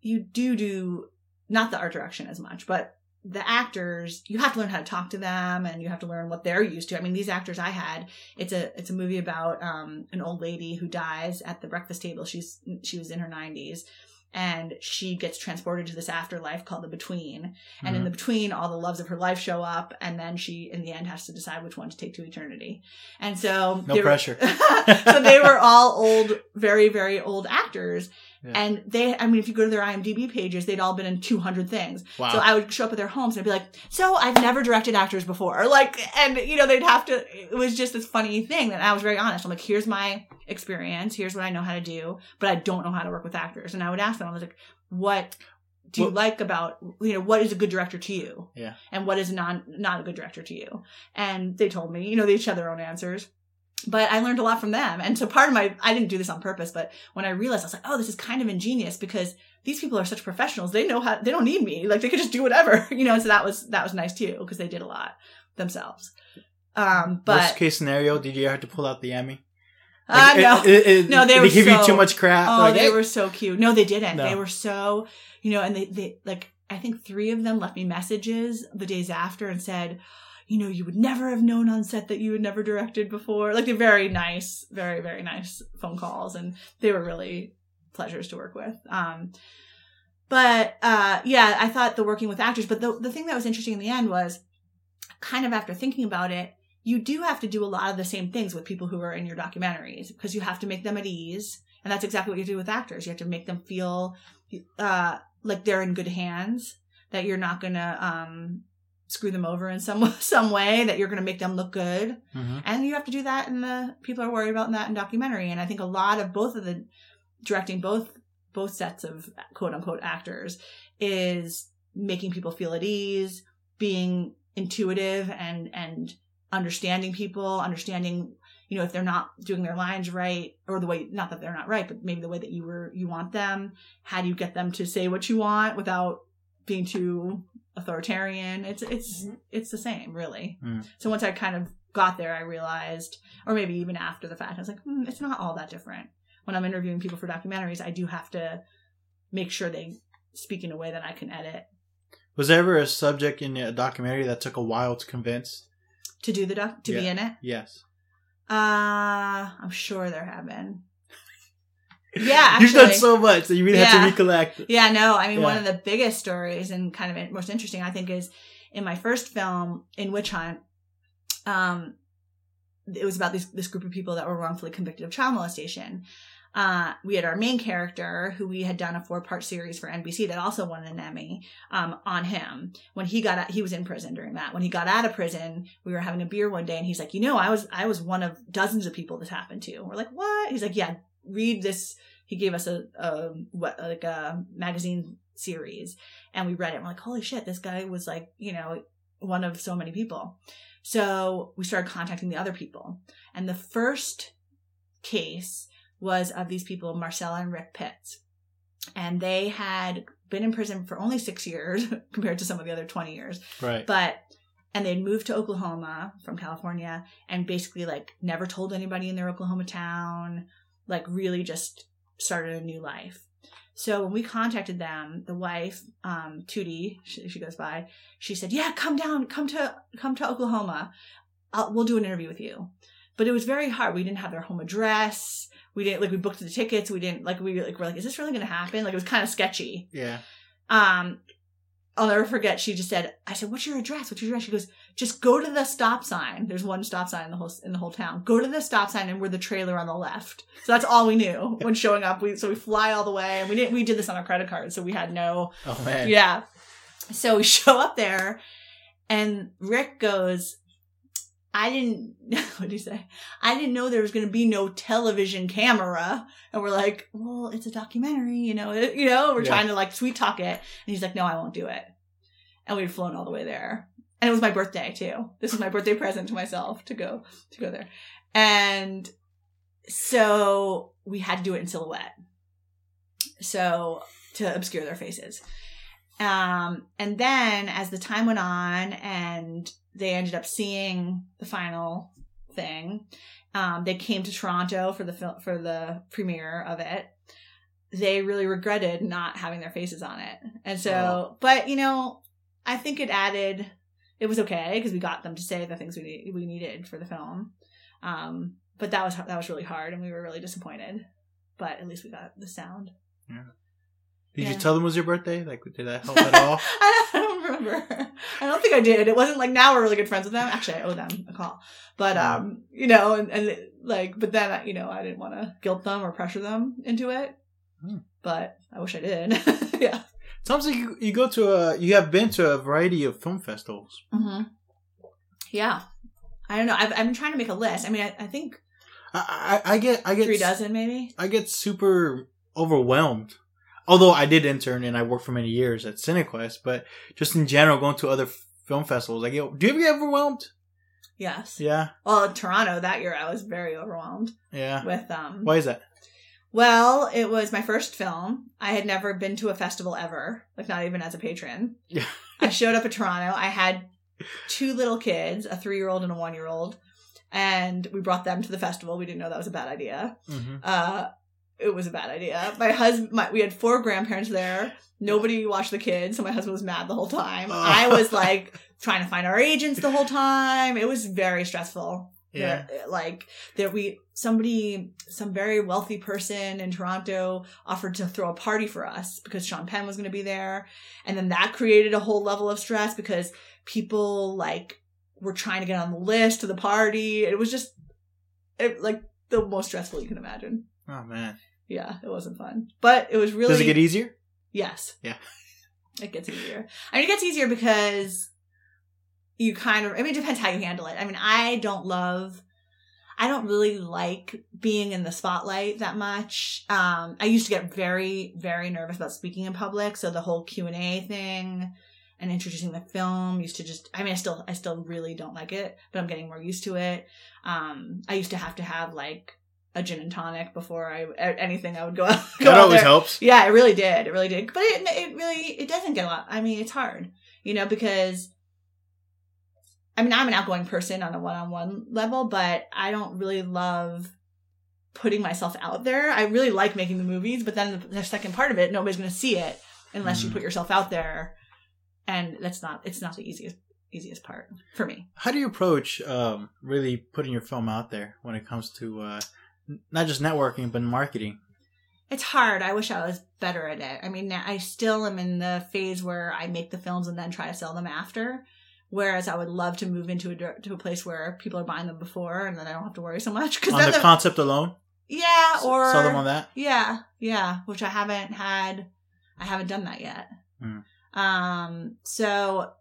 you do do not the art direction as much, but the actors you have to learn how to talk to them and you have to learn what they're used to. I mean these actors i had it's a it's a movie about um an old lady who dies at the breakfast table. She's she was in her 90s and she gets transported to this afterlife called the between and in Mhm. the between all the loves of her life show up and then she in the end has to decide which one to take to eternity and so No they were- pressure. so they were all old very very old actors Yeah. and they i mean if you go to their imdb pages they'd all been in 200 things wow. so I would show up at their homes and I'd be like, "So I've never directed actors before." Like, and you know, they'd have to. It was just this funny thing that I was very honest. I'm like, "Here's my experience. Here's what I know how to do, but I don't know how to work with actors." And I would ask them, I was like, "What do you Well- like about you know what is a good director to you? Yeah. and what is non not a good director to you?" And they told me, you know, they each had their own answers. But I learned a lot from them. And so part of my, I didn't do this on purpose, but when I realized, I was like, oh, this is kind of ingenious because these people are such professionals. They know how, they don't need me. Like they could just do whatever, you know? And so that was, that was nice too, because they did a lot themselves. Um, but Worst case scenario, did you have to pull out the Emmy? Uh, no. it- it- No, they they were give you so- too much crap. Oh, like, they hey, were so cute. No, they didn't. No. They were so, you know, and they, they like, I think three of them left me messages the days after and said, you know, you would never have known on set that you had never directed before. Like, they're very nice, very, very nice phone calls. And they were really pleasures to work with. Um, but, uh, yeah, I thought the working with actors, but the, the thing that was interesting in the end was kind of after thinking about it, you do have to do a lot of the same things with people who are in your documentaries because you have to make them at ease. And that's exactly what you do with actors. You have to make them feel uh, like they're in good hands, that you're not going to um, screw them over in some some way, that you're going to make them look good. Mhm. And you have to do that in the people are worried about that in documentary. And I think a lot of both of the directing both both sets of quote unquote actors is making people feel at ease, being intuitive and and understanding people, understanding you know if they're not doing their lines right or the way not that they're not right, but maybe the way that you were you want them. How do you get them to say what you want without being too authoritarian? It's it's it's the same really. Mm. So once I kind of got there, I realized, or maybe even after the fact, I was like, hmm, it's not all that different. When I'm interviewing people for documentaries, I do have to make sure they speak in a way that I can edit Was there ever a subject in a documentary that took a while to convince? to do the doc to be in it. Yes. Uh, I'm sure there have been. Yeah, You've done so much that you really have to recollect. Yeah, no, I mean, one of the biggest stories and kind of most interesting, I think, is in my first film, in Witch Hunt. Um, it was about this this group of people that were wrongfully convicted of child molestation. Uh, we had our main character who we had done a four part series for NBC that also won an Emmy um, on him. When he got out, he was in prison during that. When he got out of prison, we were having a beer one day, and he's like, "You know, I was I was one of dozens of people this happened to." We're like, "What?" He's like, "Yeah, read this." He gave us a, a what like a magazine series, and we read it. And we're like, "Holy shit, this guy was like, you know, one of so many people." So we started contacting the other people, and the first case was of these people, Marcella and Rick Pitts. And they had been in prison for only six years compared to some of the other 20 years. Right. But, and they'd moved to Oklahoma from California and basically like never told anybody in their Oklahoma town, like really just started a new life. So when we contacted them, the wife, um, Tootie, she, she goes by, she said, yeah, come down, come to, come to Oklahoma. I'll, we'll do an interview with you. But it was very hard. We didn't have their home address. We didn't like we booked the tickets. We didn't like we like we're like, is this really going to happen? Like it was kind of sketchy. Yeah. Um, I'll never forget. She just said, "I said, what's your address? What's your address?" She goes, "Just go to the stop sign. There's one stop sign in the whole in the whole town. Go to the stop sign, and we're the trailer on the left." So that's all we knew when showing up. We so we fly all the way, and we didn't. We did this on our credit card, so we had no Oh man. yeah. So we show up there, and Rick goes, I didn't, what did he say? I didn't know there was going to be no television camera. And we're like, well, it's a documentary, you know, it, you know, we're Yeah. trying to like sweet talk it. And he's like, no, I won't do it. And we had flown all the way there. And it was my birthday too. This was my birthday present to myself to go, to go there. And so we had to do it in silhouette. So to obscure their faces. Um, and then as the time went on and they ended up seeing the final thing, um, they came to Toronto for the film, for the premiere of it. They really regretted not having their faces on it. And so, Oh. but you know, I think it added, it was okay because we got them to say the things we need, we needed for the film. Um, but that was, that was really hard and we were really disappointed, but at least we got the sound. Yeah. Did you tell them it was your birthday? Like, did that help at all? I don't remember. I don't think I did. It wasn't like now we're really good friends with them. Actually, I owe them a call. But um, you know, and, and like, but then you know, I didn't want to guilt them or pressure them into it. Hmm. But I wish I did. yeah. Sounds like you, you go to a you have been to a variety of film festivals. Mm-hmm. Yeah. I don't know. I've, I've been trying to make a list. I mean, I, I think I, I, I get I get three dozen maybe. I get super overwhelmed. Although I did intern and I worked for many years at CineQuest, but just in general, going to other film festivals, like, yo, do you ever get overwhelmed? Yes. Yeah, Well, Toronto that year, I was very overwhelmed yeah. with um. Why is that? Well, it was my first film. I had never been to a festival ever, like not even as a patron. Yeah. I showed up at Toronto. I had two little kids, a three year old and a one year old. and we brought them to the festival. We didn't know that was a bad idea. hmm Uh, it was a bad idea. My husband, my, we had four grandparents there. Nobody watched the kids, so my husband was mad the whole time. Oh. I was like trying to find our agents the whole time. It was very stressful. Yeah. Like there we somebody some very wealthy person in Toronto offered to throw a party for us because Sean Penn was going to be there, and then that created a whole level of stress because people like were trying to get on the list to the party. It was just it, like the most stressful you can imagine. Oh man. Yeah, it wasn't fun, but it was really Does it get easier? Yes. Yeah. It gets easier. I mean, it gets easier because you kind of, I mean, it depends how you handle it. I mean, I don't love, I don't really like being in the spotlight that much. Um, I used to get very, very nervous about speaking in public. So the whole Q&A thing and introducing the film used to just, I mean, I still, I still really don't like it, but I'm getting more used to it. Um, I used to have to have like a gin and tonic before I, anything I would go out. Go That always there. helps. Yeah, it really did. It really did. But it it really it doesn't get a lot. I mean, it's hard, you know, because I mean, I'm an outgoing person on a one-on-one level, but I don't really love putting myself out there. I really like making the movies, but then the, the second part of it, nobody's going to see it unless you Mhm. put yourself out there, and that's not it's not the easiest easiest part for me. How do you approach um, really putting your film out there when it comes to uh, not just networking but marketing? It's hard. I wish I was better at it. I mean, I still am in the phase where I make the films and then try to sell them after. Whereas I would love to move into a to a place where people are buying them before, and then I don't have to worry so much. Because On the concept alone, yeah, or sell them on that. yeah, yeah, which I haven't had. I haven't done that yet. Hmm. Um, so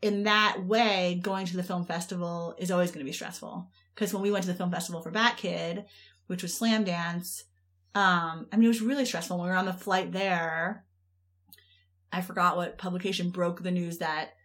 in that way, going to the film festival is always going to be stressful because when we went to the film festival for Bat Kid, which was Slamdance, um, I mean, it was really stressful. When we were on the flight there, I forgot what publication broke the news that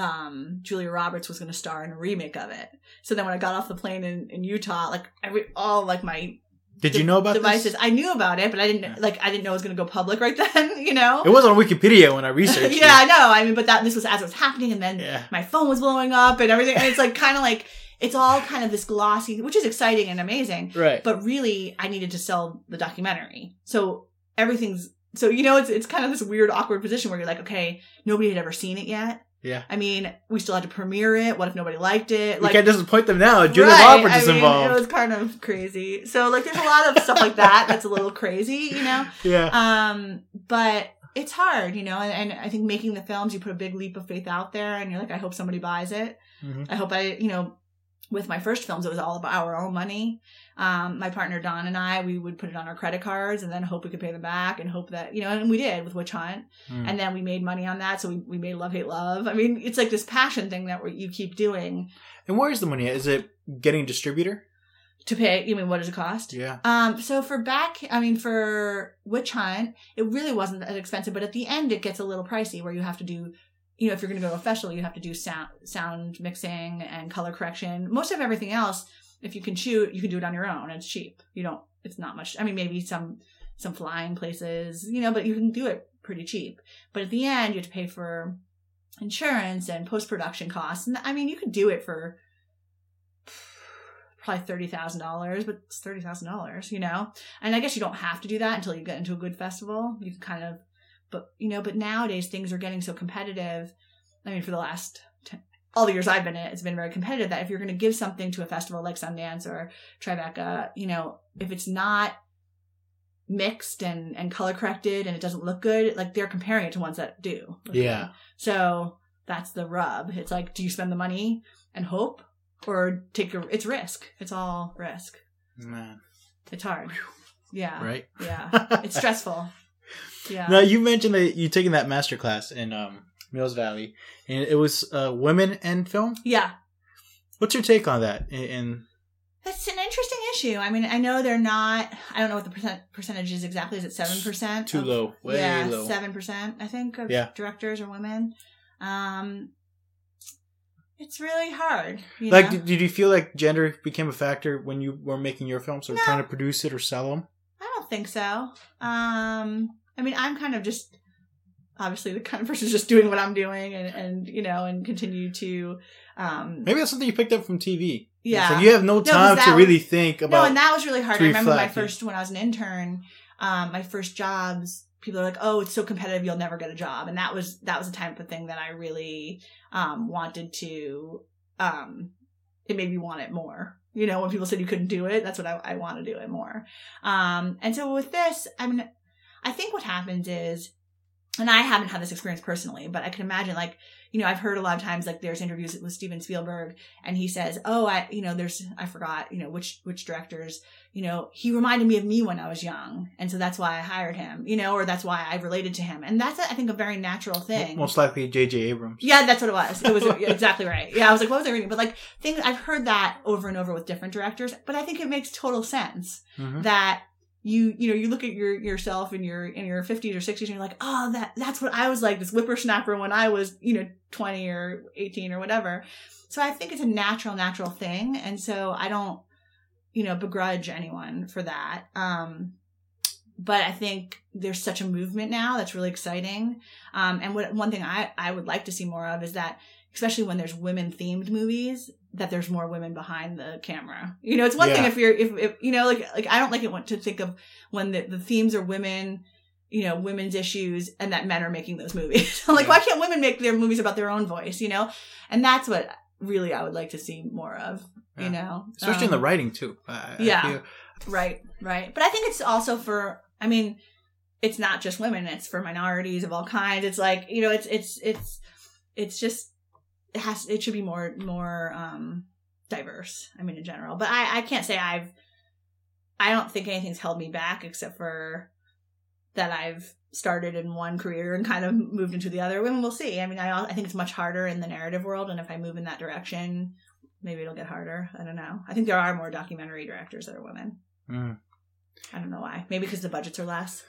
um, Julia Roberts was going to star in a remake of it. So then when I got off the plane in, in Utah, like every all like my Did you know about devices, this? I knew about it, but I didn't Yeah. like I didn't know it was going to go public right then. You know, It was on Wikipedia when I researched. yeah, I know. I mean, but that this was as it was happening, and then Yeah. my phone was blowing up and everything. And it's like kind of like it's all kind of this glossy, which is exciting and amazing. Right. But really, I needed to sell the documentary, so everything's so you know it's it's kind of this weird awkward position where you're like, okay, nobody had ever seen it yet. Yeah. I mean, we still had to premiere it. What if nobody liked it? Like, we can't disappoint them now. Julia Right, Roberts I is mean, involved. It was kind of crazy. So like, there's a lot of stuff like that that's a little crazy, you know. yeah. Um, but it's hard, you know, and, and I think making the films, you put a big leap of faith out there and you're like, I hope somebody buys it. Mhm. I hope I, you know, with my first films, it was all about our own money. Um, my partner Don and I, we would put it on our credit cards and then hope we could pay them back and hope that, you know, and we did with Witch Hunt. Mm. And then we made money on that. So we, we made Love, Hate, Love. I mean, it's like this passion thing that you keep doing And where is the money? Is it getting distributor? to pay. You mean, what does it cost? Yeah. Um, so for back, I mean, for Witch Hunt, it really wasn't that expensive, but at the end, it gets a little pricey where you have to do, you know, if you're going to go festival, you have to do sound, sound mixing and color correction. Most of everything else, if you can shoot, you can do it on your own. It's cheap. You don't, it's not much. I mean, maybe some, some flying places, you know, but you can do it pretty cheap. But at the end, you have to pay for insurance and post production costs. And I mean, you could do it for probably thirty thousand dollars, but it's thirty thousand dollars, you know. And I guess you don't have to do that until you get into a good festival. You can kind of, but you know, but nowadays things are getting so competitive. I mean, for the last ten, all the years I've been in it, it's been very competitive. That if you're going to give something to a festival like Sundance or Tribeca, you know, if it's not mixed and and color corrected and it doesn't look good, like they're comparing it to ones that do. Yeah. So that's the rub. It's like, do you spend the money and hope, or take a? It's risk. It's all risk. Man. It's hard. Yeah. Right. Yeah. It's stressful. Yeah. Now you mentioned that you taking that master class in um, Mills Valley, and it was uh, women and film. yeah. What's your take on that? In, in That's an interesting issue. I mean, I know they're not. I don't know what the percent percentage is exactly. Is it seven percent? too low, way yeah, low. seven percent. I think of Yeah. directors are women. Um, it's really hard. Like, know? did, did you feel like gender became a factor when you were making your films or No. trying to produce it or sell them? I don't think so. Um, I mean, I'm kind of just obviously the kind of person just doing what I'm doing and, and you know, and continue to Um, Maybe that's something you picked up from TV. Yeah. Like you have no time to that- really think about. no, and that was really hard. I remember my first when I was an intern, um, my first jobs. People are like, "Oh, it's so competitive, you'll never get a job," and that was that was the type of thing that I really um, wanted to. Um, it made me want it more. You know, when people said you couldn't do it, that's what I, I want to do it more. Um, and so with this, I mean, I think what happens is, and I haven't had this experience personally, but I can imagine like, you know, I've heard a lot of times like there's interviews with Steven Spielberg and he says, "Oh, I, you know, there's I forgot, you know, which which directors, you know, he reminded me of me when I was young, and so that's why I hired him, you know, or that's why I related to him." And that's I think a very natural thing. Most likely J.J. Abrams. Yeah, that's what it was. It was exactly right. Yeah, I was like, what was I reading? But like things I've heard that over and over with different directors, but I think it makes total sense Mhm. that you you know you look at your yourself in your in your 50s or 60s and you're like oh that that's what i was like this whippersnapper when i was you know 20 or 18 or whatever. So i think it's a natural natural thing. And so i don't you know begrudge anyone for that. Um but i think there's such a movement now that's really exciting. Um and what one thing i i would like to see more of is that especially when there's women themed movies that there's more women behind the camera you know it's one thing if you're if, if you know like like i don't like it want to think of when the, the themes are women you know women's issues and that men are making those movies I'm like Yeah. why can't women make their movies about their own voice you know and that's what really i would like to see more of Yeah. you know Especially in the Um, writing too. I- I yeah. feel- Right, right. But I think it's also for I mean, it's not just women, it's for minorities of all kinds. It's like, you know, it's it's it's it's just it has it should be more more um diverse, I mean in general. But I I can't say I've I don't think anything's held me back except for that I've started in one career and kind of moved into the other. And we'll see. I mean, I I think it's much harder in the narrative world and if I move in that direction, maybe it'll get harder. I don't know. I think there are more documentary directors that are women. Mm. I don't know why. Maybe because the budgets are less.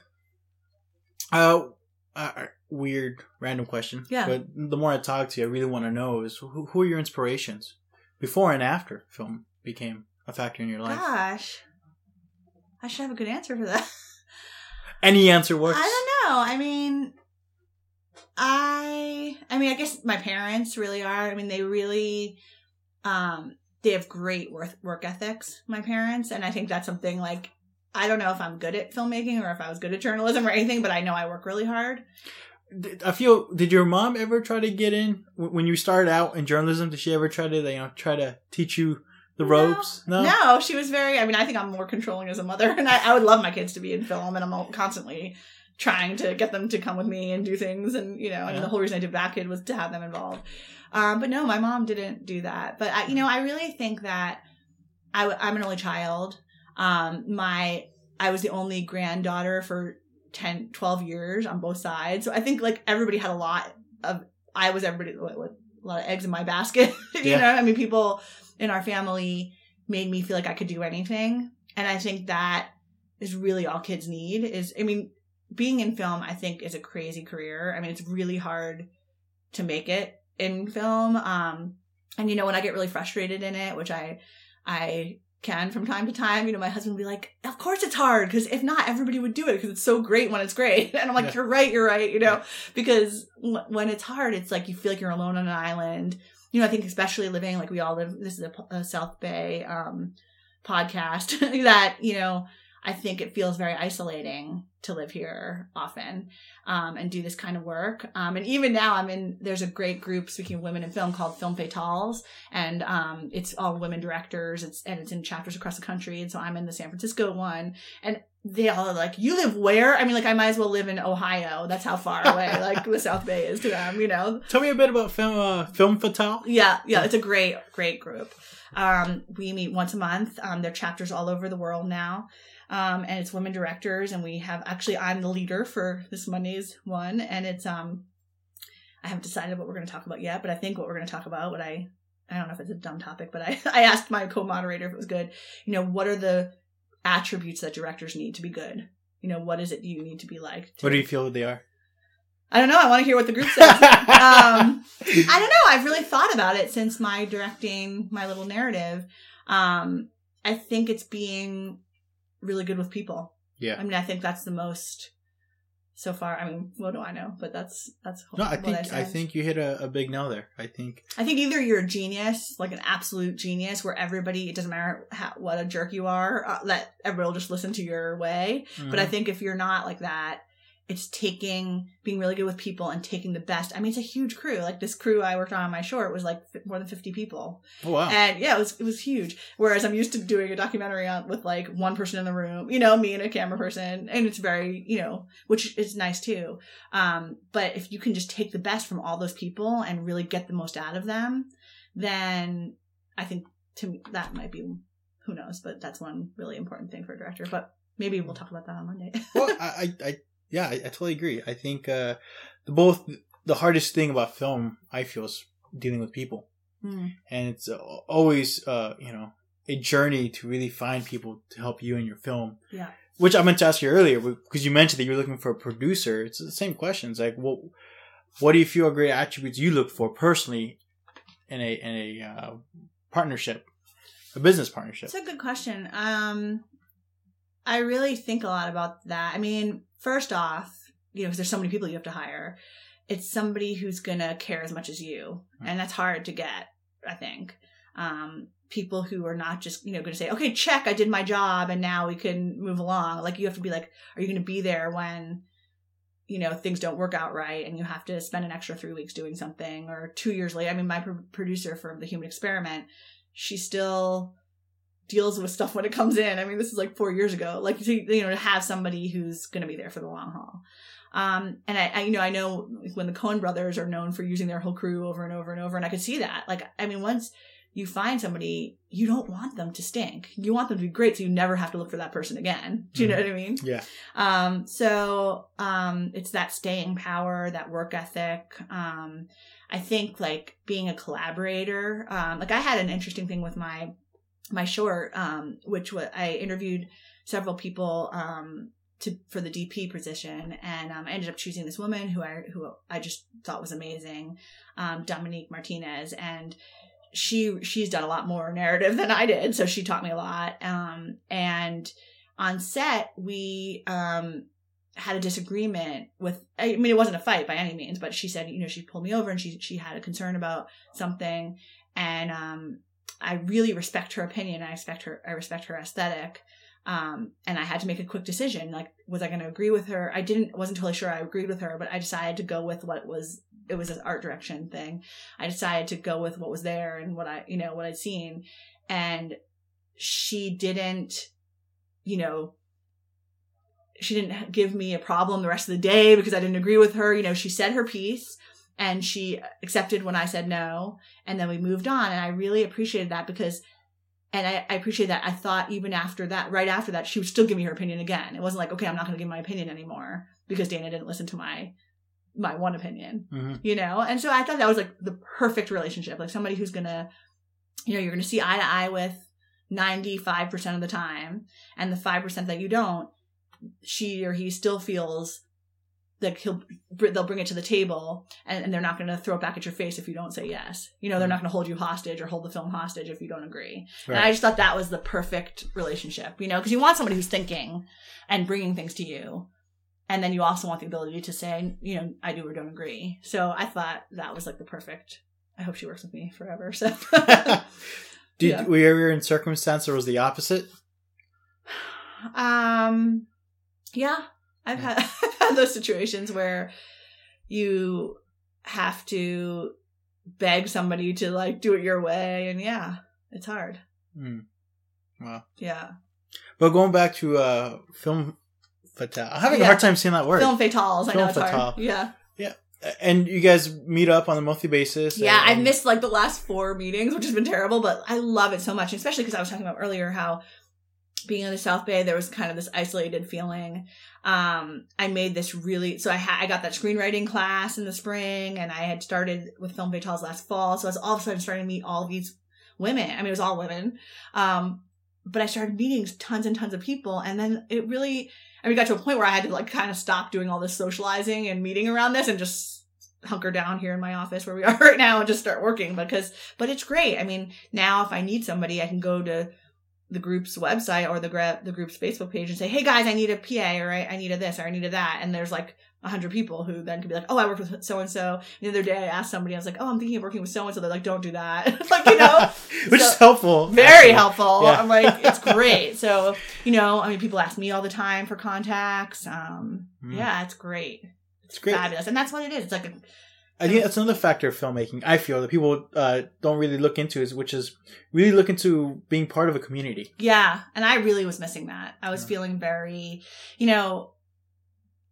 Uh, uh, weird, random question. Yeah. But the more I talk to you, I really want to know is who, who are your inspirations before and after film became a factor in your life? Gosh, I should have a good answer for that. Any answer works. I don't know. I mean, I, I mean, I guess my parents really are. I mean, they really, um, they have great work work ethics. My parents, and I think that's something like. I don't know if I'm good at filmmaking or if I was good at journalism or anything, but I know I work really hard. I feel. Did your mom ever try to get in when you started out in journalism? Did she ever try to, you know, try to teach you the No. ropes? No, she was very. I mean, I think I'm more controlling as a mother, and I, I would love my kids to be in film, and I'm constantly trying to get them to come with me and do things, and you know, I mean, the whole reason I did Bat Kid was to have them involved. Um, but no, my mom didn't do that. But I, you know, I really think that I'm an only child. Um, my I was the only granddaughter for 10, 12 years on both sides, so I think like everybody had a lot of. I was everybody with a lot of eggs in my basket. you Yeah. know, I mean, people in our family made me feel like I could do anything. And I think that is really all kids need is I mean, being in film I think is a crazy career. I mean, it's really hard to make it in film. Um and you know, when I get really frustrated in it, which I I can from time to time, you know, my husband will be like, "Of course it's hard because if not everybody would do it because it's so great when it's great." And I'm like, Yeah. "You're right, you're right," you know, because w- when it's hard, it's like you feel like you're alone on an island you know, I think especially living like we all live. This is a, a South Bay um, podcast that you know. I think it feels very isolating to live here often um, and do this kind of work. Um, and even now, I'm in. There's a great group speaking of women in film called Film Fatales, and um, it's all women directors. It's and it's in chapters across the country. And so I'm in the San Francisco one, and they all are like, "You live where?" I mean, like I might as well live in Ohio. That's how far away like the South Bay is to them. You know, Tell me a bit about film. Uh, film fatale. yeah, yeah, it's a great, great group. Um, we meet once a month. Um, there are chapters all over the world now. Um, and it's women directors, and we have actually I'm the leader for this Monday's one, and it's um, I haven't decided what we're going to talk about yet, but I think what we're going to talk about, what I I don't know if it's a dumb topic, but I I asked my co-moderator if it was good. You know, what are the attributes that directors need to be good? You know, what is it you need to be like? To, What do you feel they are? I don't know. I want to hear what the group says. um, I don't know. I've really thought about it since my directing my little narrative. Um, I think it's being really good with people. Yeah. I mean, I think that's the most so far. I mean, what do I know? But that's that's No, I think I said. think you hit a, a big nail there. I think I think either you're a genius, like an absolute genius, where everybody it doesn't matter how, what a jerk you are, uh, that everybody will just listen to your way. But I Mhm. think if you're not like that, it's taking being really good with people and taking the best. I mean, it's a huge crew. Like this crew I worked on on my short was like more than fifty people, oh wow, and yeah, it was it was huge. Whereas I'm used to doing a documentary on with like one person in the room, you know, me and a camera person, and it's very you know, which is nice too. Um, but if you can just take the best from all those people and really get the most out of them, then I think to me that might be who knows, but that's one really important thing for a director. But maybe we'll talk about that on Monday. well, I, I, I yeah, I, I totally agree. I think uh, the both the hardest thing about film, I feel, is dealing with people, Mm. and it's uh, always uh, you know a journey to really find people to help you in your film. Yeah. Which I meant to ask you earlier because you mentioned that you're looking for a producer. It's the same questions. Like, what what do you feel are great attributes you look for personally in a in a uh, partnership, a business partnership? It's a good question. Um, I really think a lot about that. I mean, first off, you know, because there's so many people you have to hire, it's somebody who's gonna care as much as you, and that's hard to get. I think um, people who are not just you know going to say, "Okay, check, I did my job, and now we can move along." Like you have to be like, "Are you going to be there when?" You know things don't work out right, and you have to spend an extra three weeks doing something, or two years later. I mean, my pro- producer for the Human Experiment, she still deals with stuff when it comes in. I mean, this is like four years ago. Like to, you know, to have somebody who's going to be there for the long haul. Um, and I, I, you know, I know when the Coen brothers are known for using their whole crew over and over and over, and I could see that. Like, I mean, once you find somebody, you don't want them to stink. You want them to be great, so you never have to look for that person again. Do you know what I mean? Yeah. Um, so um, it's that staying power, that work ethic. Um, I think like being a collaborator. Um, like I had an interesting thing with my my short, um, which was I interviewed several people um, to for the DP position, and um, I ended up choosing this woman who I who I just thought was amazing, um, Dominique Martinez, and she she's done a lot more narrative than I did, so she taught me a lot. Um, and on set, we um, had a disagreement with. I mean, it wasn't a fight by any means, but she said, you know, she pulled me over and she she had a concern about something, and um, I really respect her opinion. I respect her. I respect her aesthetic. Um, and I had to make a quick decision. Like, was I going to agree with her? I didn't. wasn't totally sure I agreed with her, but I decided to go with what was. It was an art direction thing. I decided to go with what was there and what I, you know, what I'd seen. And she didn't, you know, she didn't give me a problem the rest of the day because I didn't agree with her. You know, she said her piece and she accepted when I said no. And then we moved on. And I really appreciated that because, and I, I appreciate that. I thought even after that, right after that, she would still give me her opinion again. It wasn't like, okay, I'm not going to give my opinion anymore because Dana didn't listen to my, my one opinion, hmm you know? And so I thought that was like the perfect relationship. Like somebody who's going to, you know, you're going to see eye to eye with 95% of the time. And the 5% that you don't, she or he still feels like he'll they'll bring it to the table and, and they're not going to throw it back at your face if you don't say yes. You know they're not going to hold you hostage or hold the film hostage if you don't agree. And i just thought that was the perfect relationship you know because you want somebody who's thinking and bringing things to you and then you also want the ability to say you know i do or don't agree. So i thought that was like the perfect i hope she works with me forever so. Did Yeah. were you ever in circumstance or was the opposite? Um, yeah, I've had I've had those situations where you have to beg somebody to like do it your way, and yeah, it's hard. Wow. Yeah, But going back to uh, film fatale, I'm having a hard time saying that word. film fatales. I know Film it's hard. fatale. Yeah, and you guys meet up on a monthly basis. yeah. and- I've missed like the last four meetings, which has been terrible, but I love it so much, especially because I was talking about earlier how being in the South Bay, there was kind of this isolated feeling. Um, I made this really, so I had, I got that screenwriting class in the spring and I had started with Film Fatales last fall. So I was all of a sudden starting to meet all these women. I mean, it was all women. Um, but I started meeting tons and tons of people. And then it really, I mean, got to a point where I had to like kind of stop doing all this socializing and meeting around this and just hunker down here in my office where we are right now and just start working because, but it's great. I mean, now if I need somebody, I can go to the group's website or the gra- the group's Facebook page and say, "Hey guys, I need a PA or I, I need a this or I need a that," and there's like a hundred people who then could be like, "Oh, I work with so and so." The other day, I asked somebody, I was like, "Oh, I'm thinking of working with so and so." They're like, "Don't do that," like you know, which so- is helpful. very helpful. Yeah. I'm like, it's great. So you know, I mean, people ask me all the time for contacts. Um, Mm. yeah, it's great. It's great. fabulous, and that's what it is. It's like a I think that's another factor of filmmaking. I feel that people uh, don't really look into is which is really look into being part of a community. Yeah, and I really was missing that. I was Yeah. feeling very, you know,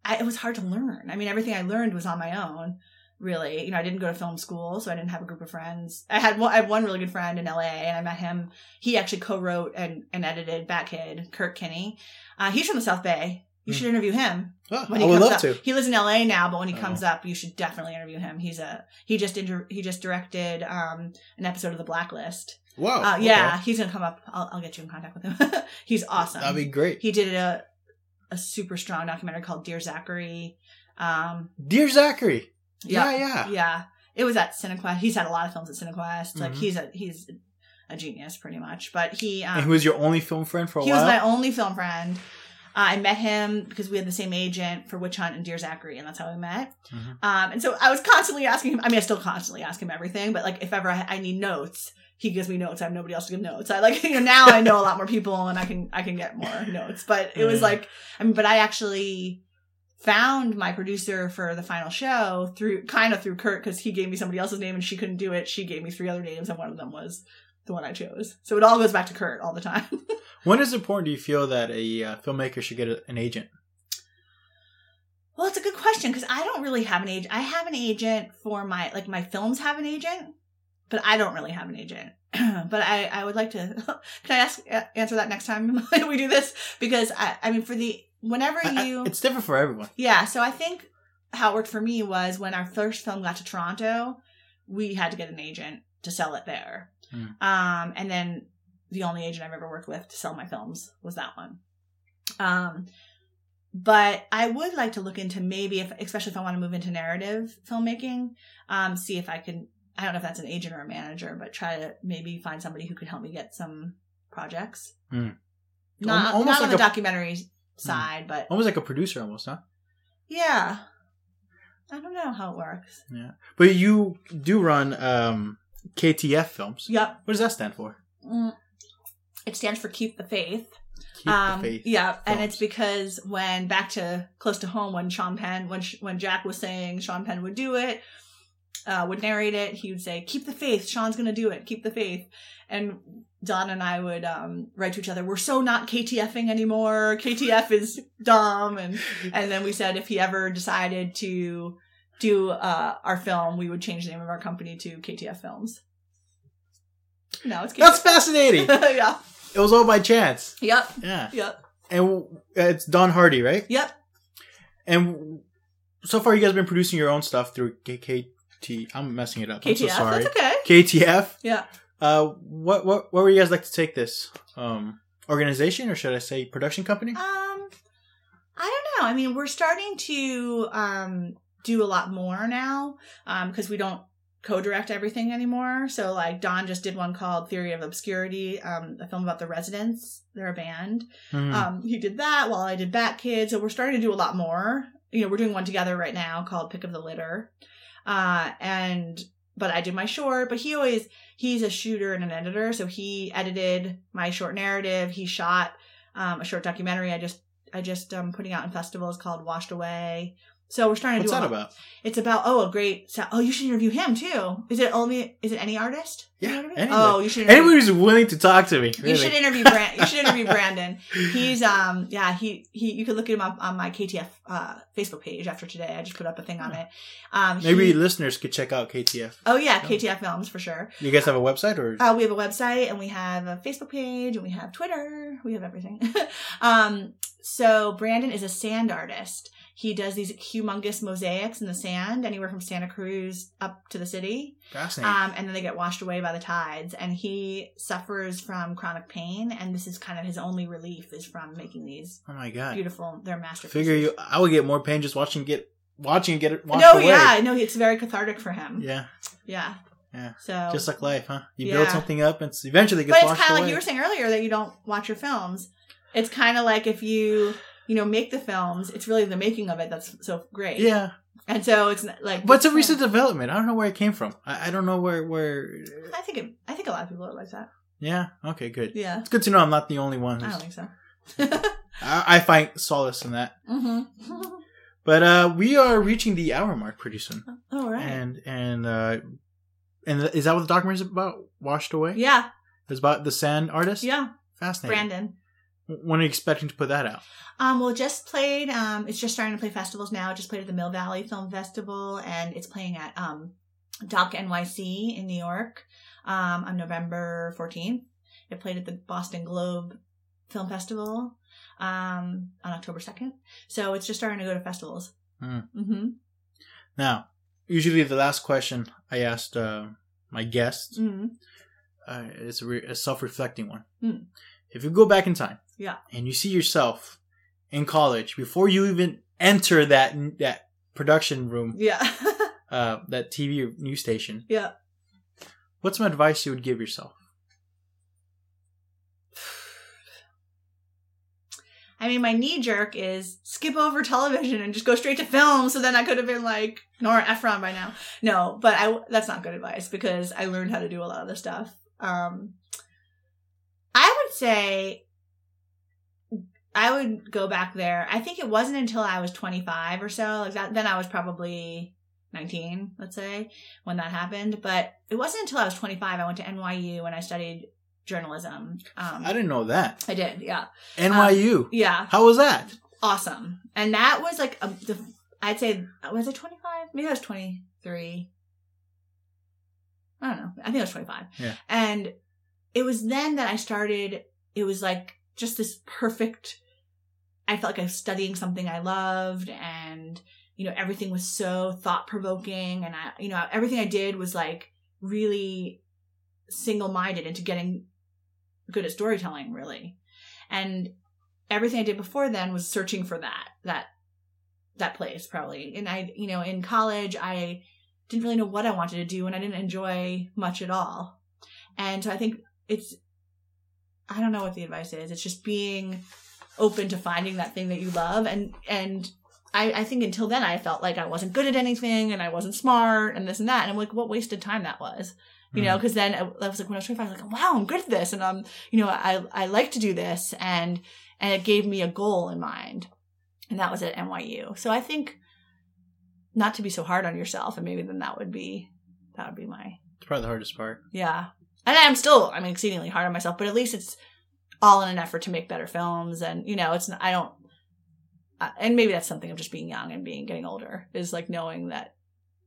I, it was hard to learn. I mean, everything I learned was on my own. Really, you know, I didn't go to film school, so I didn't have a group of friends. I had one, I had one really good friend in LA, and I met him. He actually co-wrote and, and edited Batkid, Kurt Kuenne. Uh, he's from the South Bay. You Hmm. should interview him Oh, when I he would comes love up. to. He lives in LA now, but when he Oh. comes up, you should definitely interview him. He's a he just inter- he just directed um, an episode of The Blacklist. Wow. Uh, yeah, he's gonna come up. I'll, I'll get you in contact with him. he's awesome. That'd be great. he did a a super strong documentary called Dear Zachary. Um, Dear Zachary. yeah, Yeah, yeah. yeah. It was at Cinequest. He's had a lot of films at Cinequest. Like Mhm. he's a he's a genius, pretty much. But he um, and who was your only film friend for a he while? He was my only film friend. Uh, I met him because we had the same agent for Witch Hunt and Dear Zachary, and that's how we met. Mhm. Um, and so I was constantly asking him. I mean, I still constantly ask him everything, but like if ever I, I need notes, he gives me notes. I have nobody else to give notes. I like you know now I know a lot more people and I can I can get more notes. But it was Mhm. like I mean, but I actually found my producer for the final show through kind of through Kurt because he gave me somebody else's name and she couldn't do it. She gave me three other names and one of them was the one I chose. So it all goes back to Kurt all the time. When is it important do you feel that a uh, filmmaker should get a, an agent? Well, it's a good question because I don't really have an agent. I have an agent for my like my films have an agent, but I don't really have an agent. but I I would like to. Can I ask answer that next time we do this? Because I I mean for the whenever I- I- you it's different for everyone. yeah. So I think how it worked for me was when our first film got to Toronto, we had to get an agent to sell it there. Hmm. Um, and then the only agent I've ever worked with to sell my films was that one. Um, but I would like to look into maybe if, especially if I want to move into narrative filmmaking, um, see if I can. I don't know if that's an agent or a manager, but try to maybe find somebody who could help me get some projects. Hmm. Not, almost not on like the a- documentary side, but Almost like a producer, almost, huh? yeah. I don't know how it works. Yeah, but you do run um, KTF films. Yep. What does that stand for? Mm. It stands for Keep the Faith. Keep um, the faith. Yeah, and it's because when back to close to home, when Sean Penn, when when Jack was saying Sean Penn would do it, uh, would narrate it, he would say, "Keep the faith. Sean's gonna do it. Keep the faith." And Don and I would um, write to each other, "We're so not KTFing anymore. KTF is dumb." And and then we said if he ever decided to do uh, our film, we would change the name of our company to KTF Films. No, it's KTF. That's fascinating. yeah. it was all by chance. Yep. Yeah. Yep. And it's Don Hardy, right? Yep. And so far, you guys have been producing your own stuff through KKT. I'm messing it up. I'm so KTF. sorry. That's okay. KTF. Yeah. Uh, what what where would you guys like to take this um organization, or should I say production company? Um, I don't know. I mean, we're starting to um do a lot more now um because we don't co-direct everything anymore. So like Don just did one called Theory of Obscurity, um, a film about the Residents. They're a band. Hmm. Um, he did that while I did Bat Kids. So we're starting to do a lot more. You know, we're doing one together right now called Pick of the Litter. Uh, and, but I did my short, but he always, he's a shooter and an editor. So he edited my short narrative. He shot, um, a short documentary I just, I just, um, putting out in festivals called Washed Away. So we're starting What's to do that a about? It's about, oh, a great, so- oh, you should interview him too. Is it only, is it any artist? Yeah, know I mean? Oh, you should interview- Anyone who's willing to talk to me. Really. you should interview Brand. You should interview Brandon. He's um yeah he he you could look him up on my KTF uh Facebook page after today. I just put up a thing on it. Um Maybe he- listeners could check out KTF. oh yeah KTF Films for sure. You guys have a website or? Uh, we have a website and we have a Facebook page and we have Twitter. We have everything. um so Brandon is a sand artist. He does these humongous mosaics in the sand, anywhere from Santa Cruz up to the city. Fascinating. Um, and then they get washed away by the tides. And he suffers from chronic pain, and this is kind of his only relief is from making these oh my god. beautiful. They're masterpieces. Figure you, I would get more pain just watching get watching get it washed No, away. yeah, no, it's very cathartic for him. Yeah. Yeah, Yeah. So Just like life, huh? You Yeah. build something up, and it's- eventually it but gets it's washed kind of away. like you were saying earlier that you don't watch your films. It's kind of like if you you know make the films, it's really the making of it that's so great. yeah, and so it's like what's a recent development. I don't know where it came from. I, I don't know where where. I think it, I think a lot of people are like that. Yeah. Okay. Good. Yeah, It's good to know I'm not the only one. I don't think so. I, I find solace in that. hmm But uh, we are reaching the hour mark pretty soon, Oh right. and and uh, and is that what the documentary is about? Washed away. yeah, It's about the sand artist. yeah. Fascinating. Brandon. When are you expecting to put that out? Um, well, just played. Um, it's just starting to play festivals now. It just played at the Mill Valley Film Festival, and it's playing at um, Doc NYC in New York um, on November fourteenth. It played at the Boston Globe Film Festival um, on October second. So it's just starting to go to festivals. Hmm. Mm-hmm. Now, usually the last question I asked uh, my guests Mm-hmm. uh, is a, re- a self-reflecting one. Hmm. If you go back in time, Yeah. and you see yourself in college before you even enter that that production room, Yeah. uh, that TV news station, yeah. what's some advice you would give yourself? I mean, my knee jerk is skip over television and just go straight to film. So then I could have been like Nora Ephron by now. No, but I that's not good advice because I learned how to do a lot of the stuff. Um, I would say I would go back there. I think it wasn't until I was 25 or so, like that. Then I was probably 19, let's say, when that happened. But it wasn't until I was 25 I went to NYU and I studied journalism. Um, I didn't know that. I did, yeah. NYU. Yeah, How was that? awesome. And that was like a, the I'd say was it 25? Maybe I was 23. I don't know. I think I was 25. Yeah. And it was then that I started it was like just this perfect I felt like I was studying something I loved and you know everything was so thought provoking and I you know everything I did was like really single minded into getting good at storytelling really. And everything I did before then was searching for that that that place probably. And I you know in college I didn't really know what I wanted to do and I didn't enjoy much at all. And so I think it's I don't know what the advice is. It's just being open to finding that thing that you love. And and I, I think until then I felt like I wasn't good at anything and I wasn't smart and this and that. And I'm like what wasted time that was? You know mm-hmm. because then I, I was like when I was 25 I was like wow I'm good at this. And I'm you know I I like to do this. And and it gave me a goal in mind. And that was at NYU so I think not to be so hard on yourself and maybe then that would be that would be my It's probably the hardest part. yeah. And I'm still, I'm exceedingly hard on myself, but at least it's all in an effort to make better films. And, you know, it's, not, I don't, uh, and maybe that's something of just being young and being, getting older is like knowing that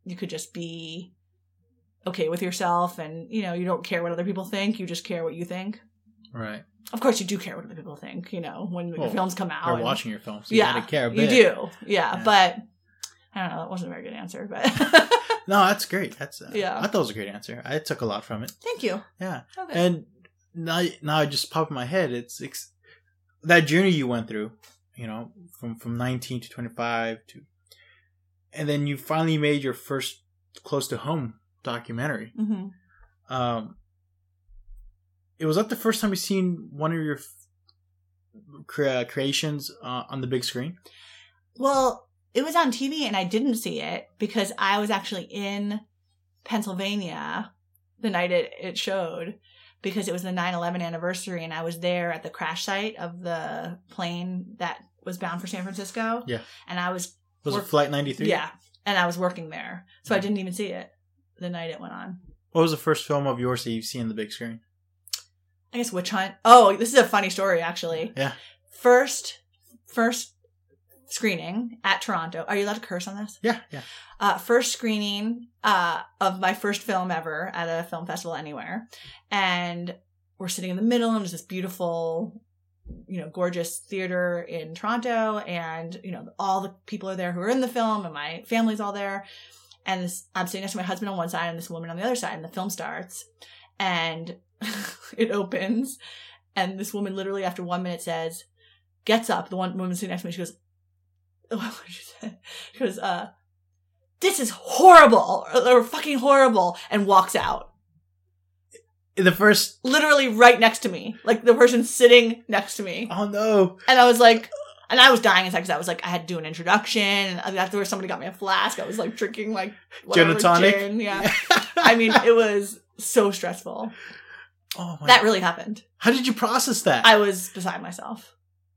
you could just be okay with yourself and, you know, you don't care what other people think. You just care what you think. Right. Of course, you do care what other people think, you know, when your films come out. you're watching your films. So you yeah. a You do. Yeah, Yeah. But I don't know. That wasn't a very good answer, but No, that's great. That's uh, Yeah. I thought it was a great answer. I took a lot from it. thank you. Yeah. Okay. And now, now it just popped in my head. It's, it's that journey you went through, you know, from from 19 to 25 to, and then you finally made your first close to home documentary. hmm Um, it was that the first time you seen one of your cre- creations uh, on the big screen. Well, it was on TV and I didn't see it because I was actually in Pennsylvania the night it, it showed because it was the 9-11 anniversary and I was there at the crash site of the plane that was bound for San Francisco. Yeah. And I was, Was Work- it Flight 93? yeah, and I was working there. So I didn't even see it the night it went on. What was the first film of yours that you've seen on the big screen? I guess Witch Hunt. Oh, this is a funny story actually. Yeah. First, first screening at Toronto. Are you allowed to curse on this? Yeah, yeah. uh, first screening uh, of my first film ever at a film festival anywhere. And we're sitting in the middle, and there's this beautiful, you know, gorgeous theater in Toronto. And, you know, all the people are there who are in the film, and my family's all there. And this, I'm sitting next to my husband on one side and this woman on the other side, and the film starts. And it opens, and this woman literally, after one minute, says, gets up. The one woman sitting next to me, she goes, what she say? She goes, uh, this is horrible or, or fucking horrible and walks out. The first. Literally right next to me. Like the person sitting next to me. Oh no. And I was like, and I was dying inside because I was like, I had to do an introduction. And afterwards, somebody got me a flask. I was like drinking like Gin whatever tonic? gin. Yeah. I mean, it was so stressful. oh my. That really happened. How did you process that? I was beside myself.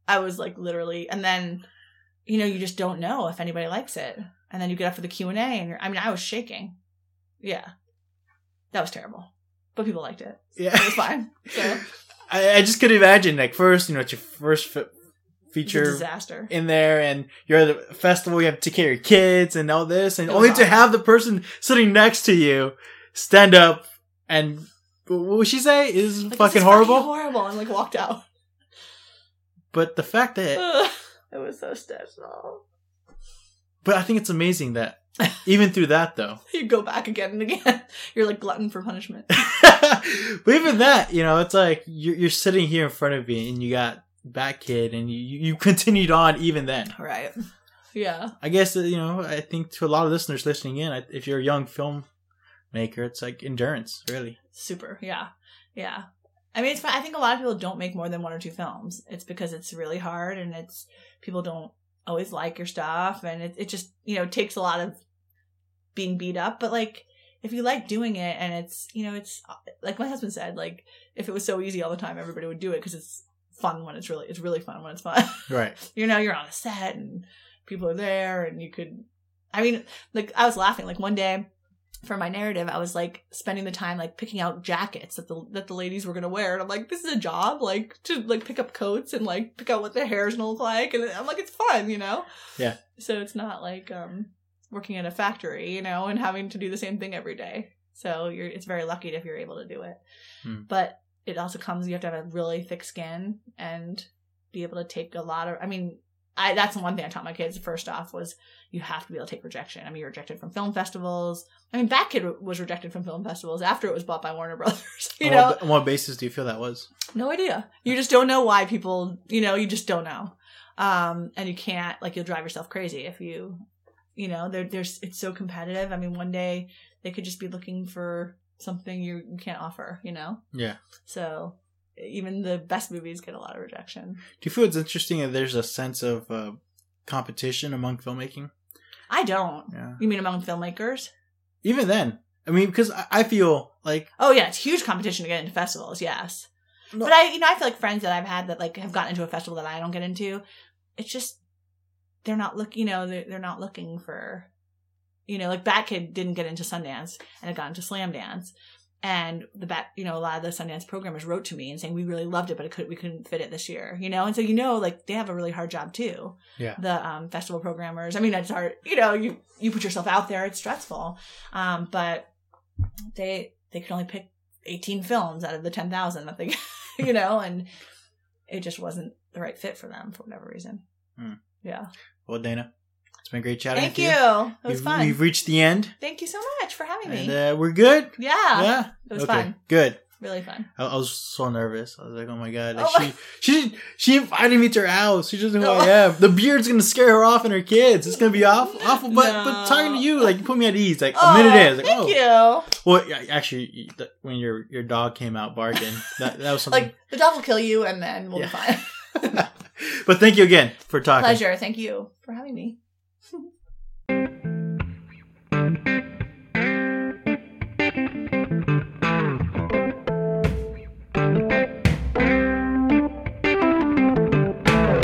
I was like literally, and then, you know, you just don't know if anybody likes it. And then you get up for the Q and A, and you're, I mean, I was shaking. Yeah, that was terrible, but people liked it. yeah. It was fine. So I, I just could imagine like first, you know, it's your first f- it's a feature disaster. in there, and you're at the festival. You have to take care of your kids and all this, and only to have the person sitting next to you stand up and what would she say is Like, fucking horrible. horrible, and like walked out. but the fact that, it was so stressful. but I think it's amazing that even through that though, You go back again and again. You're like glutton for punishment. but even that, you know, it's like you're, you're sitting here in front of me, and you got Bat Kid, and you you continued on even then. right. Yeah. I guess uh, you know. I think to a lot of listeners listening in, if you're a young filmmaker, it's like endurance, really. Super. Yeah. Yeah. I mean, it's. I think a lot of people don't make more than one or two films. It's because it's really hard and it's people don't always like your stuff and it, it just, you know, takes a lot of being beat up. But like, if you like doing it and it's, you know, it's like my husband said, like, if it was so easy all the time, everybody would do it because it's fun when it's really, it's really fun when it's fun. Right. you know, you're on a set and people are there and you could I mean, like I was laughing like one day for my narrative, I was like spending the time like picking out jackets that the that the ladies were gonna wear, and I'm like, this is a job, like to like pick up coats and like pick out what their hair's gonna look like, and I'm like, it's fun, you know. Yeah. So it's not like um working at a factory, you know, and having to do the same thing every day. So you're it's very lucky if you're able to do it, Hmm. but it also comes you have to have a really thick skin and be able to take a lot of. I mean, I that's the one thing I taught my kids. First off, was you have to be able to take rejection. I mean, you're rejected from film festivals. I mean, Bat Kid was rejected from film festivals after it was bought by Warner Brothers. You on, know, what, on what basis do you feel that was? no idea. You just don't know why people. You know, you just don't know. Um, and you can't like you'll drive yourself crazy if you, you know, there, there's it's so competitive. I mean, one day they could just be looking for something you, you can't offer. You know, Yeah. so even the best movies get a lot of rejection. Do you feel it's interesting that there's a sense of uh, competition among filmmaking? I don't. Yeah. You mean among filmmakers? Even then, I mean, because I, I feel like Oh yeah, it's huge competition to get into festivals. Yes, No. but I, you know, I feel like friends that I've had that like have gotten into a festival that I don't get into. It's just they're not look. You know, they're they're not looking for. You know, like Bat Kid didn't get into Sundance and it got into Slamdance, and the Bat, you know, a lot of the Sundance programmers wrote to me and saying we really loved it, but it could we couldn't fit it this year. You know, and so you know, like they have a really hard job too. Yeah. The um, festival programmers. I mean, it's hard. You know, you you put yourself out there. It's stressful, um, but they they could only pick 18 films out of the 10,000 that they you know and it just wasn't the right fit for them for whatever reason Hmm. yeah well, Dana, it's been great chatting. thank with you Thank you. it was we've, fun We've reached the end, thank you so much for having and me uh, we're good. yeah, yeah. it was okay. fun Good. really fun I, I was so nervous. I was like, "Oh my god!" Like Oh my- she, she, she invited me to her house. She doesn't know who I Oh. am. The beard's gonna scare her off and her kids. It's gonna be awful, awful. But, but talking to you, like, you put me at ease. Like oh, a minute in, it's like, thank oh. you Well, yeah, actually, when your your dog came out barking, that that was something. like the dog will kill you and then we'll Yeah. be fine but thank you again for talking. pleasure thank you for having me Thank you.